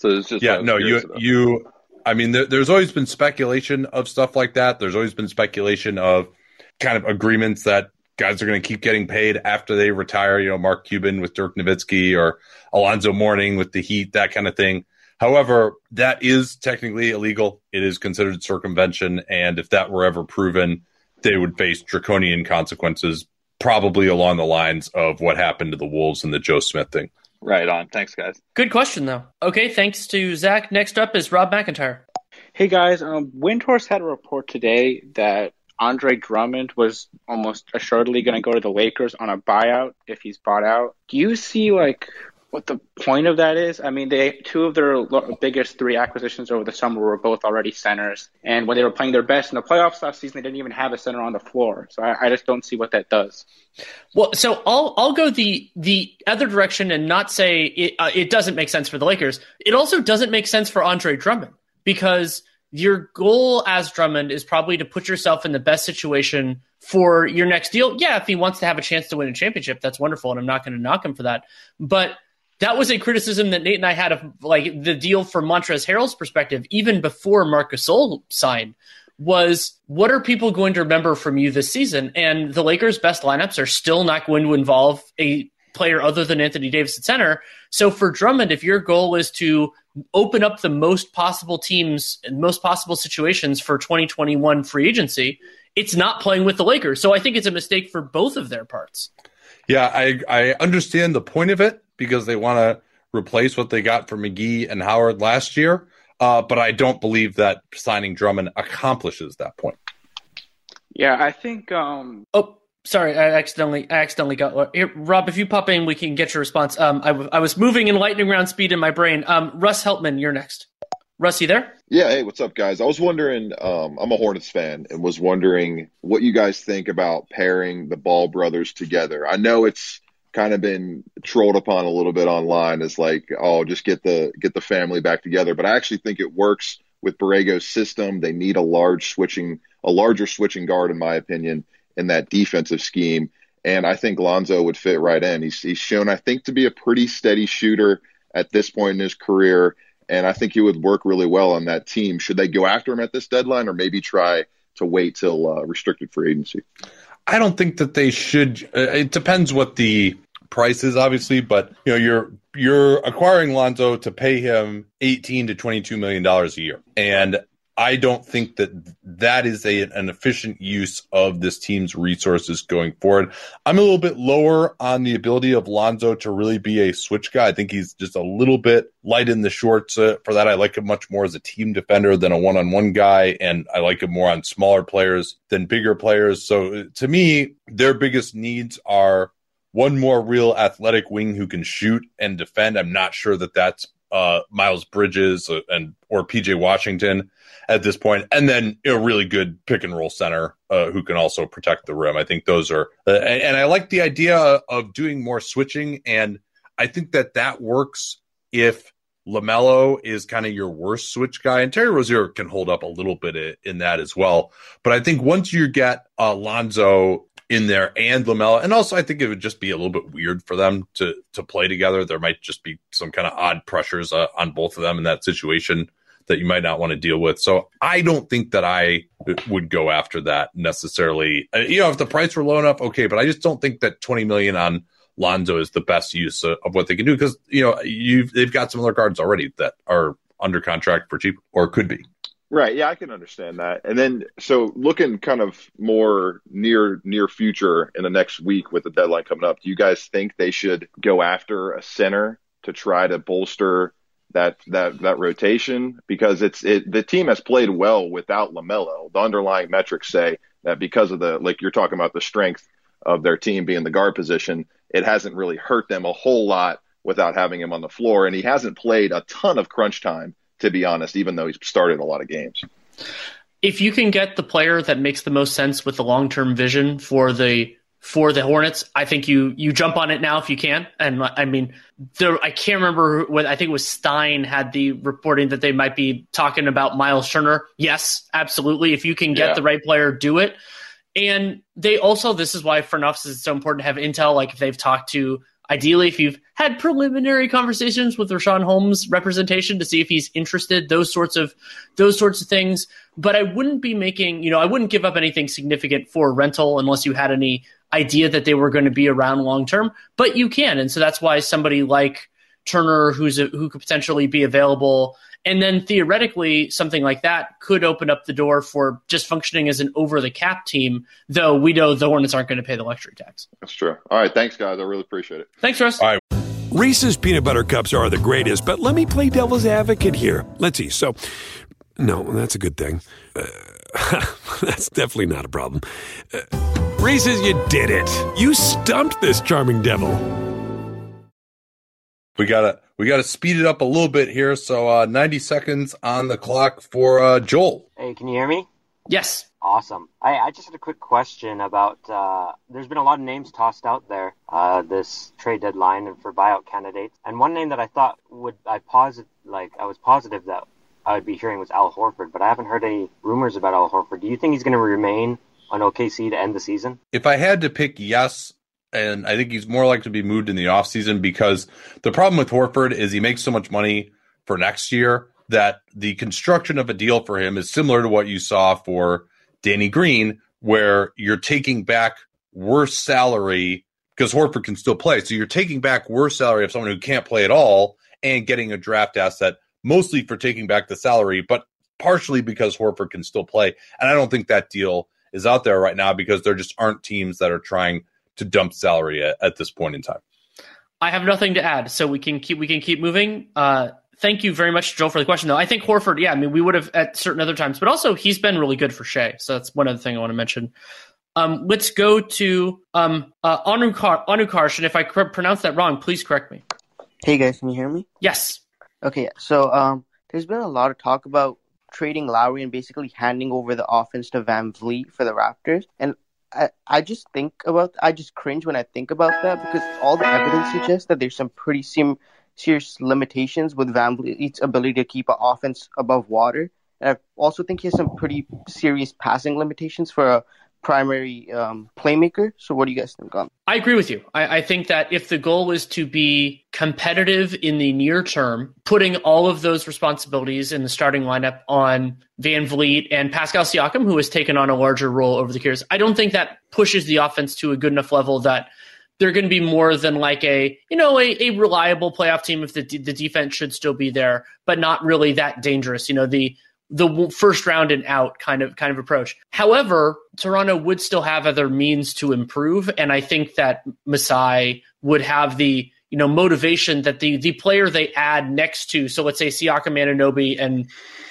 So it's just yeah, no, you about. you. I mean, there, there's always been speculation of stuff like that. There's always been speculation of kind of agreements that guys are going to keep getting paid after they retire. You know, Mark Cuban with Dirk Nowitzki or Alonzo Mourning with the Heat, that kind of thing. However, that is technically illegal. It is considered circumvention, and if that were ever proven, they would face draconian consequences, probably along the lines of what happened to the Wolves and the Joe Smith thing. Right on. Thanks, guys. Good question, though. Okay, thanks to Zach. Next up is Rob McIntyre. Hey, guys. Um, Windhorst had a report today that Andre Drummond was almost assuredly going to go to the Lakers on a buyout if he's bought out. Do you see, like, what the point of that is. I mean, they two of their biggest three acquisitions over the summer were both already centers, and when they were playing their best in the playoffs last season, they didn't even have a center on the floor. So I, I just don't see what that does. Well, so I'll I'll go the the other direction and not say it uh, it doesn't make sense for the Lakers. It also doesn't make sense for Andre Drummond because your goal as Drummond is probably to put yourself in the best situation for your next deal. Yeah, if he wants to have a chance to win a championship, that's wonderful, and I'm not going to knock him for that. But that was a criticism that Nate and I had of like the deal from Montrezl Harrell's perspective, even before Marcus Gasol signed, was what are people going to remember from you this season? And the Lakers' best lineups are still not going to involve a player other than Anthony Davis at center. So for Drummond, if your goal is to open up the most possible teams and most possible situations for 2021 free agency, it's not playing with the Lakers. So I think it's a mistake for both of their parts. Yeah, I I understand the point of it because they want to replace what they got for McGee and Howard last year. Uh, but I don't believe that signing Drummond accomplishes that point. Yeah, I think. Um... Oh, sorry, I accidentally, I accidentally got here. Rob, if you pop in, we can get your response. Um, I, w- I was moving in lightning round speed in my brain. Um, Russ Heltman, you're next. Russ, you there? Yeah. Hey, what's up, guys? I was wondering. Um, I'm a Hornets fan, and was wondering what you guys think about pairing the Ball brothers together. I know it's kind of been trolled upon a little bit online as like, oh, just get the get the family back together. But I actually think it works with Borrego's system. They need a large switching, a larger switching guard, in my opinion, in that defensive scheme. And I think Lonzo would fit right in. He's he's shown, I think, to be a pretty steady shooter at this point in his career. And I think he would work really well on that team. Should they go after him at this deadline or maybe try to wait till uh, restricted free agency? I don't think that they should. Uh, it depends what the price is, obviously, but you know, you're you're acquiring Lonzo to pay him eighteen to twenty two million dollars a year, and I don't think that that is a, an efficient use of this team's resources going forward. I'm a little bit lower on the ability of Lonzo to really be a switch guy. I think he's just a little bit light in the shorts uh, for that. I like him much more as a team defender than a one on one guy, and I like him more on smaller players than bigger players. So to me, their biggest needs are one more real athletic wing who can shoot and defend. I'm not sure that that's uh, Miles Bridges uh, and or PJ Washington at this point, and then a really good pick and roll center uh, who can also protect the rim. I think those are, uh, and, and I like the idea of doing more switching, and I think that that works if LaMelo is kind of your worst switch guy, and Terry Rozier can hold up a little bit in that as well. But I think once you get uh, Lonzo in there and LaMelo, and also I think it would just be a little bit weird for them to to play together. There might just be some kind of odd pressures uh, on both of them in that situation that you might not want to deal with. So I don't think that I would go after that necessarily. Uh, you know, if the price were low enough, okay, but I just don't think that twenty million on Lonzo is the best use of, of what they can do because you know you've they've got some other cards already that are under contract for cheap or could be. Right. Yeah, I can understand that. And then, so looking kind of more near near future in the next week with the deadline coming up, do you guys think they should go after a center to try to bolster that that that rotation? Because it's it the team has played well without LaMelo. The underlying metrics say that because of the like you're talking about the strength of their team being the guard position, it hasn't really hurt them a whole lot without having him on the floor. And he hasn't played a ton of crunch time to be honest, even though he's started a lot of games. If you can get the player that makes the most sense with the long term vision for the for the Hornets, I think you you jump on it now if you can. And I mean, there I can't remember what I think it was Stein had the reporting that they might be talking about Miles Turner. Yes, absolutely. If you can get yeah. the right player, do it. And they also, this is why front office is so important to have intel. Like if they've talked to Ideally, if you've had preliminary conversations with Richaun Holmes representation to see if he's interested, those sorts of those sorts of things. But I wouldn't be making, you know, I wouldn't give up anything significant for rental unless you had any idea that they were going to be around long term. But you can, and so that's why somebody like Turner, who's a, who could potentially be available and then theoretically, something like that could open up the door for just functioning as an over the cap team, though we know the Hornets aren't going to pay the luxury tax. That's true. All right. Thanks, guys. I really appreciate it. Thanks, Russ. All right. Reese's peanut butter cups are the greatest, but let me play devil's advocate here. Let's see. So, no, that's a good thing. Uh, that's definitely not a problem. Uh, Reese's, you did it. You stumped this charming devil. We gotta we gotta speed it up a little bit here. So uh, 90 seconds on the clock for uh, Joel. Hey, can you hear me? Yes. Awesome. I, I just had a quick question about. Uh, there's been a lot of names tossed out there uh, this trade deadline and for buyout candidates, and one name that I thought would I posit like I was positive that I would be hearing was Al Horford, but I haven't heard any rumors about Al Horford. Do you think he's going to remain on OKC to end the season? If I had to pick yes, and I think he's more likely to be moved in the offseason because the problem with Horford is he makes so much money for next year that the construction of a deal for him is similar to what you saw for Danny Green, where you're taking back worse salary because Horford can still play. So you're taking back worse salary of someone who can't play at all and getting a draft asset mostly for taking back the salary, but partially because Horford can still play. And I don't think that deal is out there right now because there just aren't teams that are trying to dump salary at, at this point in time. I have nothing to add, so we can keep we can keep moving. Uh, thank you very much, Joel, for the question. Though I think Horford, yeah, I mean, we would have at certain other times, but also he's been really good for Shai. So that's one other thing I want to mention. Um, let's go to um, uh, Anukar, Anukarsh, and if I cr- pronounce that wrong, please correct me. Hey guys, can you hear me? Yes. Okay, so um, there's been a lot of talk about trading Lowry and basically handing over the offense to VanVleet for the Raptors, and I, I just think about I just cringe when I think about that because all the evidence suggests that there's some pretty sim, serious limitations with VanVleet's ability to keep an offense above water. And I also think he has some pretty serious passing limitations for a primary um, playmaker. So, what do you guys think on? I agree with you. I, I, think that if the goal is to be competitive in the near term, putting all of those responsibilities in the starting lineup on VanVleet and Pascal Siakam, who has taken on a larger role over the years, I don't think that pushes the offense to a good enough level that they're going to be more than like a you know a, a reliable playoff team if the the defense should still be there, but not really that dangerous. You know the the first round and out kind of kind of approach. However, Toronto would still have other means to improve, and I think that Masai would have the you know motivation that the the player they add next to. So let's say Siakam, Anunoby, and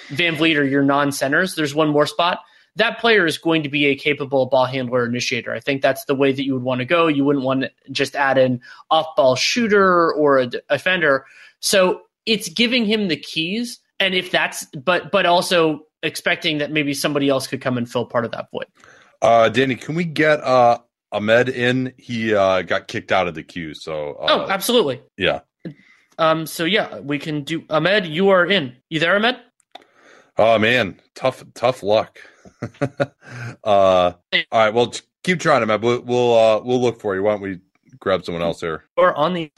VanVleet are your non centers. There's one more spot. That player is going to be a capable ball handler initiator. I think that's the way that you would want to go. You wouldn't want to just add an off ball shooter or a defender. So it's giving him the keys. And if that's, but but also expecting that maybe somebody else could come and fill part of that void. Uh, Danny, can we get uh Ahmed in? He uh got kicked out of the queue. So uh, oh, absolutely. Yeah. Um. So yeah, we can do Ahmed. You are in. You there, Ahmed? Oh man, tough tough luck. uh, all right. Well, keep trying, Ahmed. We'll we'll, uh, we'll look for you. Why don't we grab someone else here? Or on the.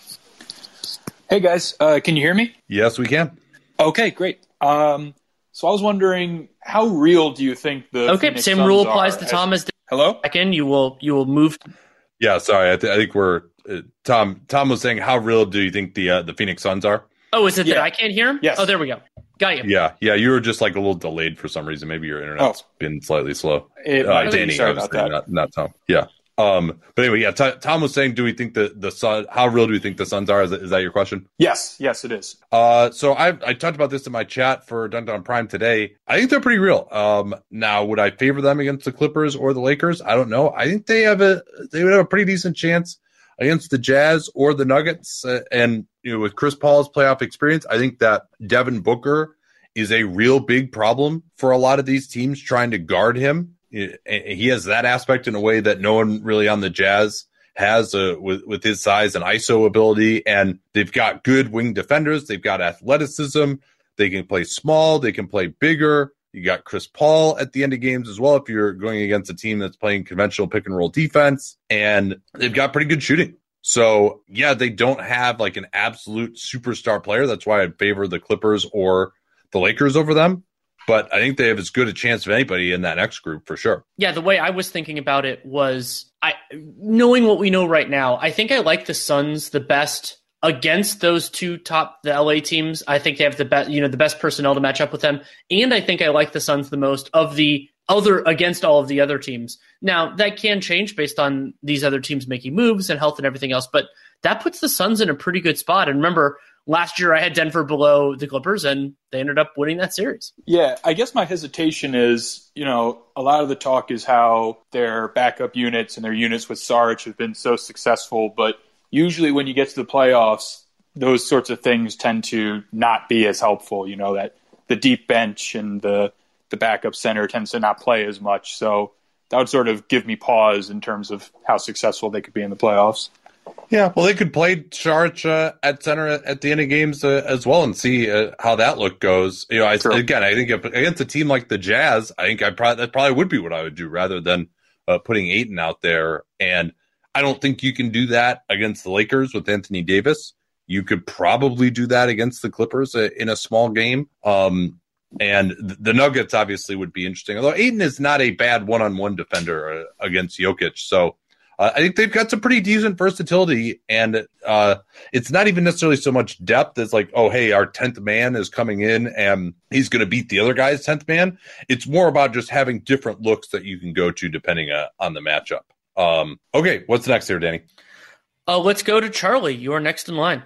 Hey guys, uh, can you hear me? Yes, we can. Okay, great. Um, so I was wondering, how real do you think the okay? Phoenix same Suns rule applies to as- Tom as Hello. Second, you will you will move. Yeah, sorry. I, th- I think we're uh, Tom. Tom was saying, how real do you think the uh, the Phoenix Suns are? Oh, is it Yeah. that I can't hear him? Yes. Oh, there we go. Got you. Yeah, yeah. You were just like a little delayed for some reason. Maybe your internet's been slightly slow. It uh. Danny, Sorry I was about saying, that. Not, not Tom. Yeah. Um. But anyway, yeah. T- Tom was saying, do we think the the Sun? How real do we think the Suns are? Is that, is that your question? Yes, yes, it is. Uh, so I I talked about this in my chat for Dunc'd On Prime today. I think they're pretty real. Um, now would I favor them against the Clippers or the Lakers? I don't know. I think they have a they would have a pretty decent chance against the Jazz or the Nuggets. Uh, and you know, with Chris Paul's playoff experience, I think that Devin Booker is a real big problem for a lot of these teams trying to guard him. He he has that aspect in a way that no one really on the Jazz has uh, with with his size and ISO ability, and they've got good wing defenders. They've got athleticism. They can play small. They can play bigger. You got Chris Paul at the end of games as well. If you're going against a team that's playing conventional pick and roll defense, and they've got pretty good shooting. So yeah, they don't have like an absolute superstar player. That's why I'd favor the Clippers or the Lakers over them. But I think they have as good a chance of anybody in that next group for sure. Yeah, the way I was thinking about it was I knowing what we know right now, I think I like the Suns the best against those two top the LA teams. I think they have the best you know the best personnel to match up with them. And I think I like the Suns the most of the other against all of the other teams. Now, that can change based on these other teams making moves and health and everything else, but that puts the Suns in a pretty good spot. And remember, last year I had Denver below the Clippers and they ended up winning that series. Yeah, I guess my hesitation is, you know, a lot of the talk is how their backup units and their units with Saric have been so successful, but usually when you get to the playoffs, those sorts of things tend to not be as helpful. You know that the deep bench and the the backup center tends to not play as much, so that would sort of give me pause in terms of how successful they could be in the playoffs. Yeah, well, they could play Saric uh, at center at, at the end of games uh, as well and see uh, how that look goes. You know, I, again, I think if, against a team like the Jazz, I think I probably that probably would be what I would do rather than uh, putting Ayton out there. And I don't think you can do that against the Lakers with Anthony Davis. You could probably do that against the Clippers uh, in a small game. Um, and the Nuggets obviously would be interesting. Although Ayton is not a bad one-on-one defender uh, against Jokic, so uh, I think they've got some pretty decent versatility. And uh, it's not even necessarily so much depth as like, oh, hey, our tenth man is coming in and he's going to beat the other guy's tenth man. It's more about just having different looks that you can go to depending uh, on the matchup. Um, okay, what's next here, Danny? Uh, let's go to Charlie. You are next in line.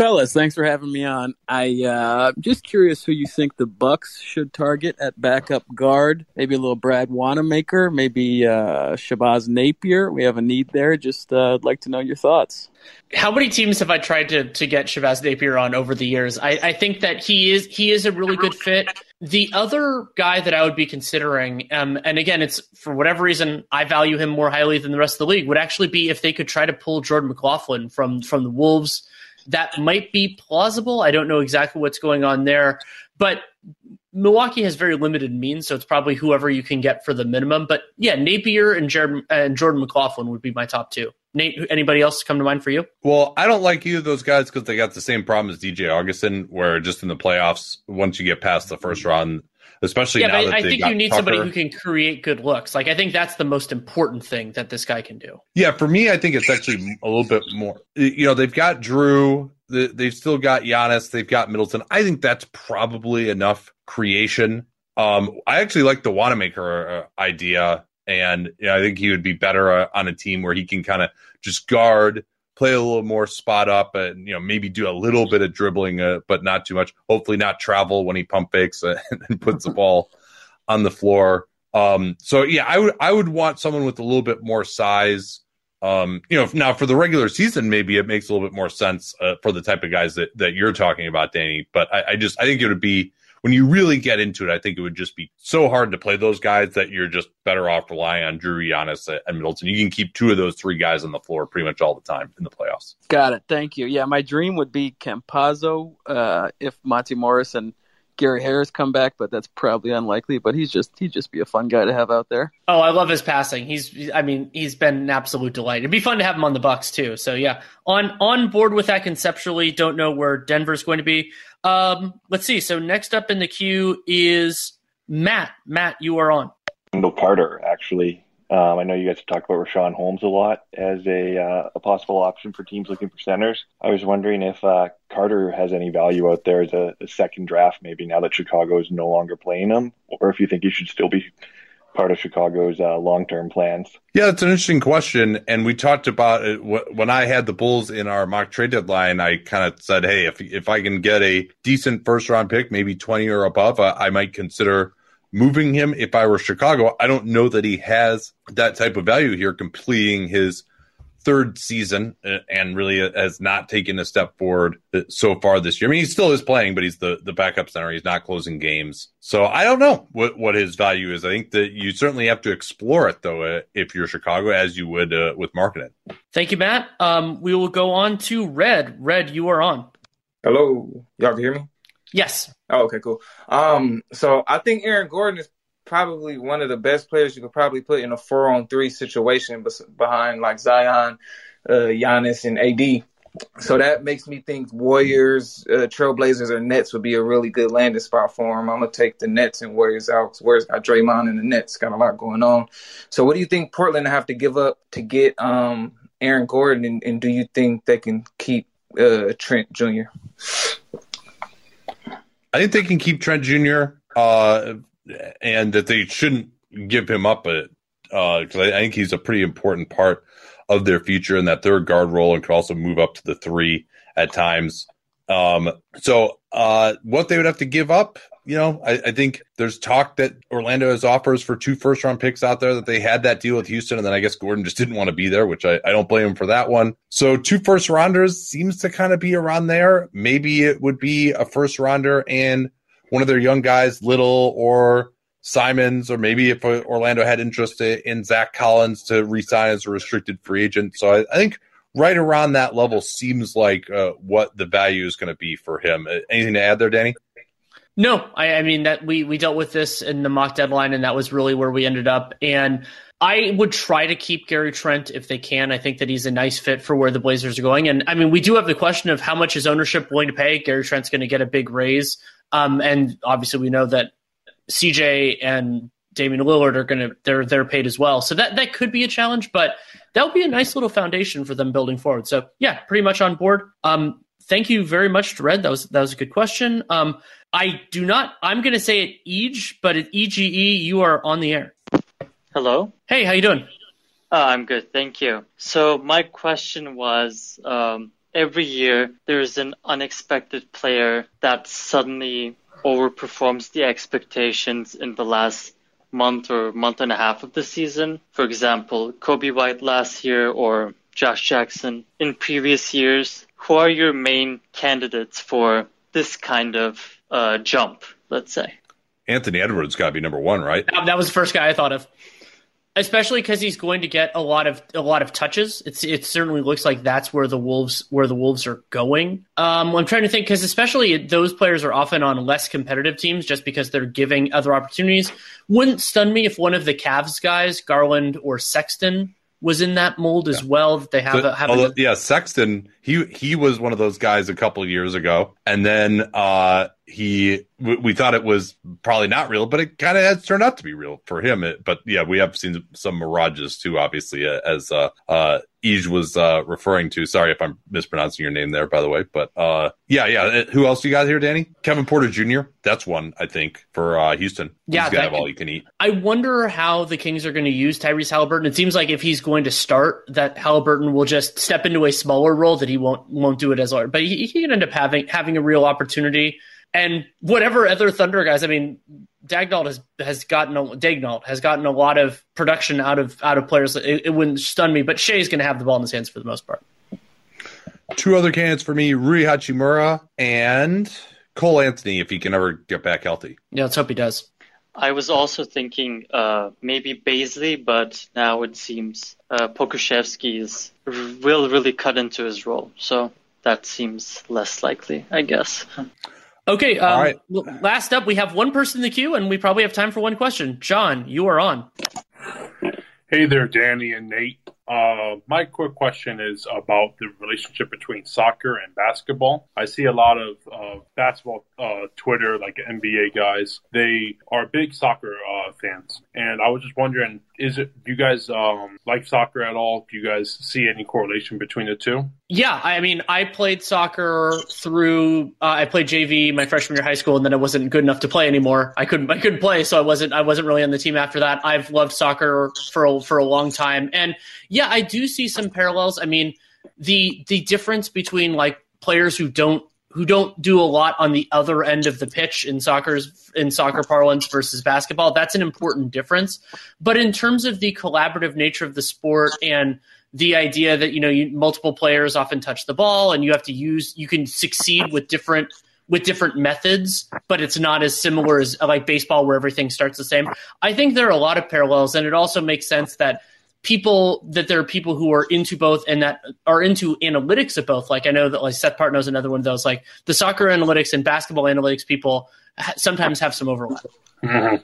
Fellas, thanks for having me on. I uh just curious who you think the Bucks should target at backup guard. Maybe a little Brad Wanamaker, maybe uh Shabazz Napier. We have a need there. Just uh, I'd like to know your thoughts. How many teams have I tried to to get Shabazz Napier on over the years? I, I think that he is he is a really good fit. The other guy that I would be considering, um, and again, it's for whatever reason I value him more highly than the rest of the league, would actually be if they could try to pull Jordan McLaughlin from from the Wolves. That might be plausible. I don't know exactly what's going on there, but Milwaukee has very limited means, so it's probably whoever you can get for the minimum. But yeah, Napier and, Jared, and Jordan McLaughlin would be my top two. Nate, anybody else come to mind for you? Well, I don't like either of those guys because they got the same problem as DJ Augustin, where just in the playoffs, once you get past the first round, especially yeah, now that I think you need Tucker, somebody who can create good looks. Like I think that's the most important thing that this guy can do. Yeah, for me, I think it's actually a little bit more. You know, they've got Drew, they've still got Giannis, they've got Middleton. I think that's probably enough creation. Um, I actually like the Wanamaker uh, idea, and you know, I think he would be better uh, on a team where he can kind of just guard, play a little more spot up, and you know maybe do a little bit of dribbling, uh, but not too much. Hopefully, not travel when he pump fakes uh, and puts the ball on the floor. Um, so yeah, I would I would want someone with a little bit more size Um, you know, now for the regular season, maybe it makes a little bit more sense uh, for the type of guys that, that you're talking about, Danny. But I, I just, I think it would be, when you really get into it, I think it would just be so hard to play those guys that you're just better off relying on Drew, Giannis, and Middleton. You can keep two of those three guys on the floor pretty much all the time in the playoffs. Got it. Thank you. Yeah, my dream would be Campazzo uh, if Monte Morris and Gary Harris come back, but that's probably unlikely. But he's just he'd just be a fun guy to have out there. Oh, I love his passing. He's I mean he's been an absolute delight. It'd be fun to have him on the Bucks too. So yeah, on on board with that conceptually. Don't know where Denver's going to be. Um, let's see. So next up in the queue is Matt. Matt, you are on. Wendell Carter, actually. Um, I know you guys have talked about Richaun Holmes a lot as a, uh, a possible option for teams looking for centers. I was wondering if uh, Carter has any value out there as a, a, second draft, maybe now that Chicago is no longer playing him, or if you think he should still be part of Chicago's uh, long term plans. Yeah, that's an interesting question. And we talked about it when I had the Bulls in our mock trade deadline. I kind of said, hey, if if I can get a decent first round pick, maybe 20 or above, I, I might consider moving him if I were Chicago. I don't know that he has that type of value here, completing his third season uh, and really has not taken a step forward so far this year. I mean, he still is playing, but he's the, the backup center. He's not closing games. So I don't know what, what his value is. I think that you certainly have to explore it, though, uh, if you're Chicago, as you would uh, with Markkanen. Thank you, Matt. Um, we will go on to Red. Red, you are on. Hello. Y'all can hear me? Yes. Oh, okay, cool. Um, so I think Aaron Gordon is probably one of the best players you could probably put in a four on three situation behind like Zion, uh, Giannis, and AD. So that makes me think Warriors, uh, Trailblazers, or Nets would be a really good landing spot for him. I'm gonna take the Nets and Warriors out. Warriors got Draymond and the Nets got a lot going on. So what do you think Portland have to give up to get um, Aaron Gordon, and, and, do you think they can keep uh, Trent Jr.? I think they can keep Trent Jr. Uh, and that they shouldn't give him up because uh, I, think he's a pretty important part of their future in that third guard role and could also move up to the three at times. Um, so uh, what they would have to give up, you know, I, I, think there's talk that Orlando has offers for two first round picks out there that they had that deal with Houston, and then I guess Gordon just didn't want to be there, which I, I don't blame him for that one. So two first rounders seems to kind of be around there. Maybe it would be a first rounder and one of their young guys, Little or Simons, or maybe if Orlando had interest in Zach Collins to resign as a restricted free agent. So I, I think right around that level seems like uh, what the value is going to be for him. Uh, anything to add there, Danny? No, I, I, mean that we we dealt with this in the mock deadline, and that was really where we ended up. And I would try to keep Gary Trent if they can. I think that he's a nice fit for where the Blazers are going. And I mean, we do have the question of how much is ownership willing to pay. Gary Trent's going to get a big raise, um, and obviously we know that CJ and Damian Lillard are going to they're they're paid as well. So that that could be a challenge, but that would be a nice little foundation for them building forward. So yeah, pretty much on board. Um, thank you very much to Red. That was that was a good question. Um, I do not. I'm going to say it EJ, but at EGE you are on the air. Hello. Hey, how you doing? Uh, I'm good, thank you. So my question was, um, every year there's an unexpected player that suddenly overperforms the expectations in the last month or month and a half of the season. For example, Coby White last year or Josh Jackson in previous years. Who are your main candidates for this kind of uh, jump, let's say? Anthony Edwards got to be number one, right? That was the first guy I thought of especially because he's going to get a lot of a lot of touches. It's it certainly looks like that's where the wolves where the wolves are going. Um, I'm trying to think because especially those players are often on less competitive teams just because they're giving other opportunities. Wouldn't stun me if one of the Cavs guys, Garland or Sexton, was in that mold as well. That they have, so, have although, a, yeah, Sexton. He he was one of those guys a couple of years ago, and then uh, he we thought it was probably not real, but it kind of has turned out to be real for him. It, but yeah, we have seen some mirages too, obviously, uh, as uh, uh, EJ was uh, referring to. Sorry if I'm mispronouncing your name there, by the way. But uh, yeah, yeah. Uh, who else you got here, Danny? Kevin Porter Jr. That's one I think for uh, Houston. Yeah, he's gonna have all you can eat. I wonder how the Kings are going to use Tyrese Halliburton. It seems like if he's going to start, that Halliburton will just step into a smaller role that he won't won't do it as hard. But he, he can end up having having a real opportunity. And whatever other Thunder guys, I mean, Daigneault has has gotten a, Daigneault has gotten a lot of production out of out of players. It, it wouldn't stun me, but Shai's going to have the ball in his hands for the most part. Two other candidates for me: Rui Hachimura and Cole Anthony, if he can ever get back healthy. Yeah, let's hope he does. I was also thinking uh, maybe Bazley, but now it seems uh, Pokusevski is will really cut into his role. So that seems less likely, I guess. Okay. Um, Last up, we have one person in the queue, and we probably have time for one question. John, you are on. Hey there, Danny and Nate. Uh, my quick question is about the relationship between soccer and basketball. I see a lot of uh, basketball uh, Twitter, like NBA guys. They are big soccer uh, fans, and I was just wondering: is it do you guys um, like soccer at all? Do you guys see any correlation between the two? Yeah, I mean, I played soccer through. Uh, I played JV my freshman year high school, and then I wasn't good enough to play anymore. I couldn't. I couldn't play, so I wasn't. I wasn't really on the team after that. I've loved soccer for a, for a long time, and yeah, I do see some parallels. I mean, the the difference between like players who don't who don't do a lot on the other end of the pitch in soccer's in soccer parlance versus basketball, that's an important difference. But in terms of the collaborative nature of the sport and the idea that you know you, multiple players often touch the ball and you have to use you can succeed with different with different methods but it's not as similar as like baseball where everything starts the same i think there are a lot of parallels and it also makes sense that people that there are people who are into both and that are into analytics of both like i know that like seth partnow is another one of those like the soccer analytics and basketball analytics people ha- sometimes have some overlap mm-hmm.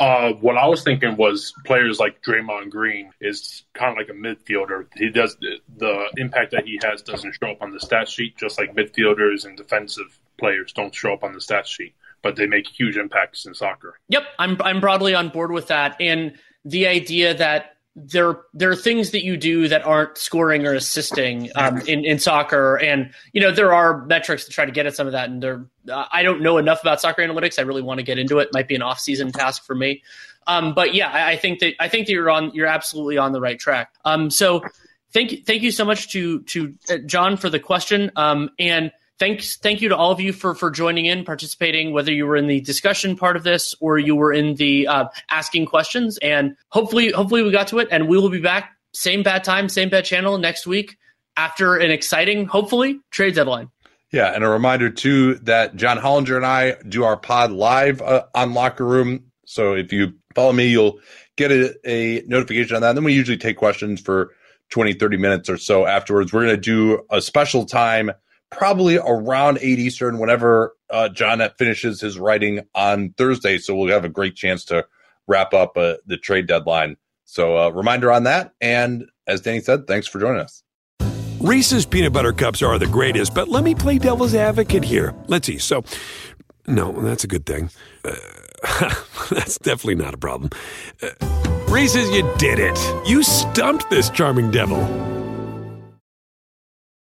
Uh, what I was thinking was players like Draymond Green is kind of like a midfielder. He does the impact that he has doesn't show up on the stat sheet, just like midfielders and defensive players don't show up on the stat sheet, but they make huge impacts in soccer. Yep, I'm I'm broadly on board with that, and the idea that there there are things that you do that aren't scoring or assisting um, in in soccer, and you know there are metrics to try to get at some of that. And there, I don't know enough about soccer analytics. I really want to get into it. Might be an off season task for me. Um, but yeah, I, I, think that I think that you're on you're absolutely on the right track. Um, so thank you thank you so much to to uh, John for the question. Um, and thanks thank you to all of you for for joining in participating whether you were in the discussion part of this or you were in the uh, asking questions. And hopefully hopefully we got to it and we will be back same bad time same bad channel next week after an exciting hopefully trade deadline. Yeah and a reminder too that john hollinger and i do our pod live uh, on locker room. So if you follow me you'll get a, a notification on that. And then we usually take questions for 20 30 minutes or so afterwards. We're going to do a special time probably around 8 Eastern, whenever uh, John finishes his writing on Thursday. So we'll have a great chance to wrap up uh, the trade deadline. So, uh, reminder on that. And as Danny said, thanks for joining us. Reese's peanut butter cups are the greatest, but let me play devil's advocate here. Let's see. So, no, that's a good thing. Uh, that's definitely not a problem. Uh, Reese's, you did it. You stumped this charming devil.